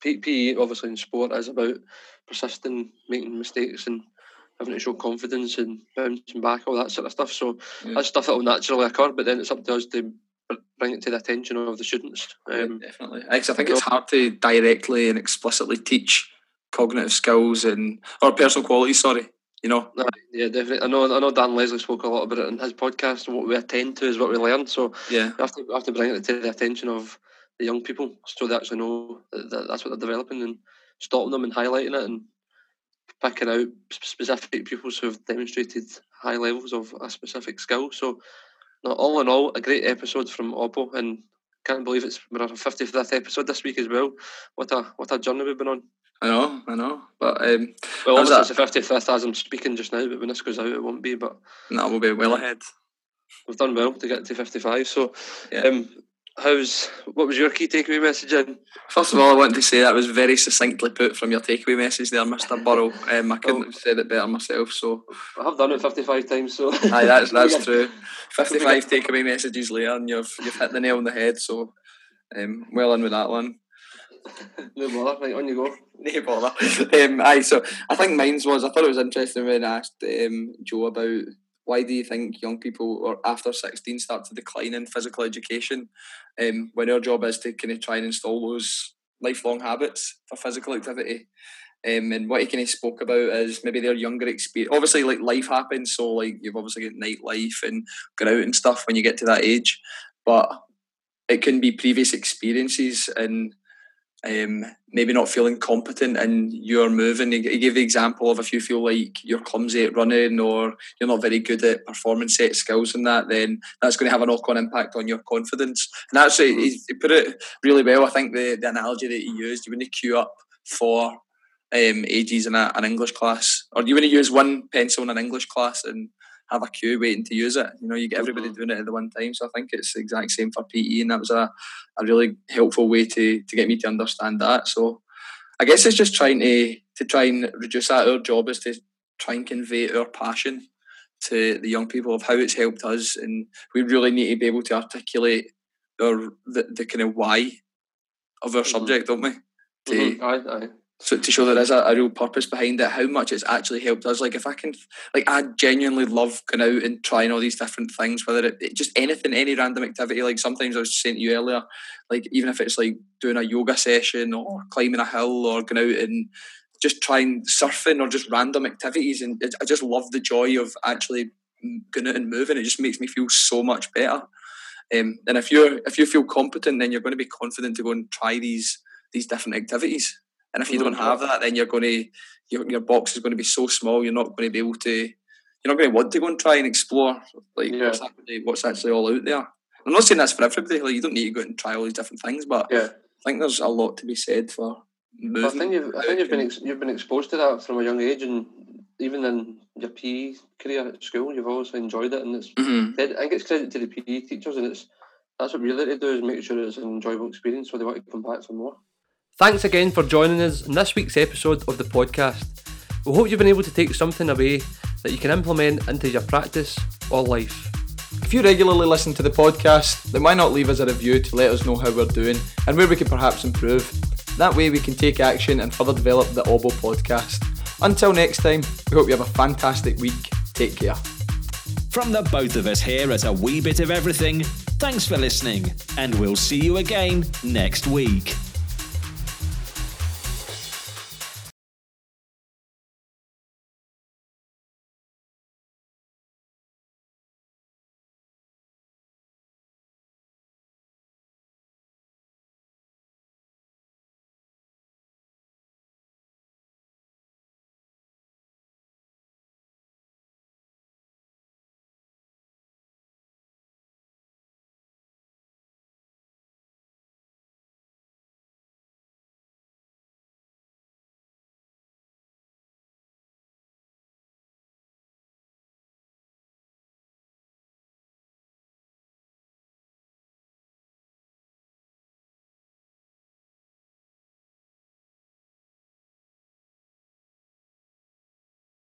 PE obviously in sport is about persisting, making mistakes, and having to show confidence and bouncing back, all that sort of stuff. So yeah. that's stuff that will naturally occur, but then it's up to us to bring it to the attention of the students. Um, yeah, definitely, I think it's hard to directly and explicitly teach cognitive skills and or personal qualities. Sorry, you know. Yeah, definitely. I know. I know. Dan Leslie spoke a lot about it in his podcast. What we attend to is what we learn. So yeah, we have to we have to bring it to the attention of the young people so they actually know that that's what they're developing and stopping them and highlighting it and picking out specific pupils who've demonstrated high levels of a specific skill. So, not all in all, a great episode from Obo, and can't believe it's we're our fifty fifth episode this week as well. What a what a journey we've been on. I know, I know, but um, well, obviously it's the fifty fifth as I'm speaking just now, but when this goes out, it won't be. But no, we'll be well ahead. We've done well to get to fifty five. So, yeah. um, how's what was your key takeaway message? In? First of all, I want to say that was very succinctly put from your takeaway message there, Mister Burrow. Um, I couldn't oh. have said it better myself. So I have done it fifty-five times. So aye, that's that's true. Fifty-five takeaway messages later, and you've you've hit the nail on the head. So um, well in with that one. no bother, right on you go. No bother. Um, aye, so I think mine's was I thought it was interesting when I asked um, Joe about why do you think young people or after 16 start to decline in physical education um, when our job is to kind of try and install those lifelong habits for physical activity um, and what he kind of spoke about is maybe their younger experience. Obviously, like life happens, so like you've obviously got nightlife and going out and stuff when you get to that age, but it can be previous experiences and um, maybe not feeling competent and you're moving. He gave the example of if you feel like you're clumsy at running or you're not very good at performance set skills and that, then that's going to have a knock on impact on your confidence. And actually, he, he put it really well. I think the, the analogy that he used, you wouldn't queue up for um, ages in a, an English class, or you wouldn't use one pencil in an English class and have a queue waiting to use it. You know, you get everybody mm-hmm. doing it at the one time. So I think it's the exact same for PE, and that was a, a really helpful way to to get me to understand that. So I guess it's just trying to to try and reduce that. Our job is to try and convey our passion to the young people of how it's helped us, and we really need to be able to articulate our the, the kind of why of our mm-hmm. subject, don't we? To, mm-hmm. aye, aye so to show there is a, a, real purpose behind it, how much it's actually helped us. Like if I can, like I genuinely love going out and trying all these different things, whether it, it, just anything, any random activity. Like sometimes I was saying to you earlier, like even if it's like doing a yoga session or climbing a hill or going out and just trying surfing or just random activities, and it, I just love the joy of actually going out and moving. It just makes me feel so much better. Um, and if you're if you feel competent, then you're going to be confident to go and try these these different activities. And if you don't have that, then you're going to your, your box is going to be so small. You're not going to be able to. You're not going to want to go and try and explore like yeah. what's actually what's actually all out there. I'm not saying that's for everybody. Like you don't need to go and try all these different things, but yeah. I think there's a lot to be said for. I think you've I think you've been ex- you've been exposed to that from a young age, and even in your PE career at school, you've always enjoyed it, and it's mm-hmm. I think it's credit to the PE teachers, and it's that's what we really do is make sure it's an enjoyable experience, so they want to come back for more. Thanks again for joining us in this week's episode of the podcast. We hope you've been able to take something away that you can implement into your practice or life. If you regularly listen to the podcast, then why not leave us a review to let us know how we're doing and where we can perhaps improve? That way we can take action and further develop the Obo podcast. Until next time, we hope you have a fantastic week. Take care. From the both of us here at A Wee Bit of Everything, thanks for listening, and we'll see you again next week.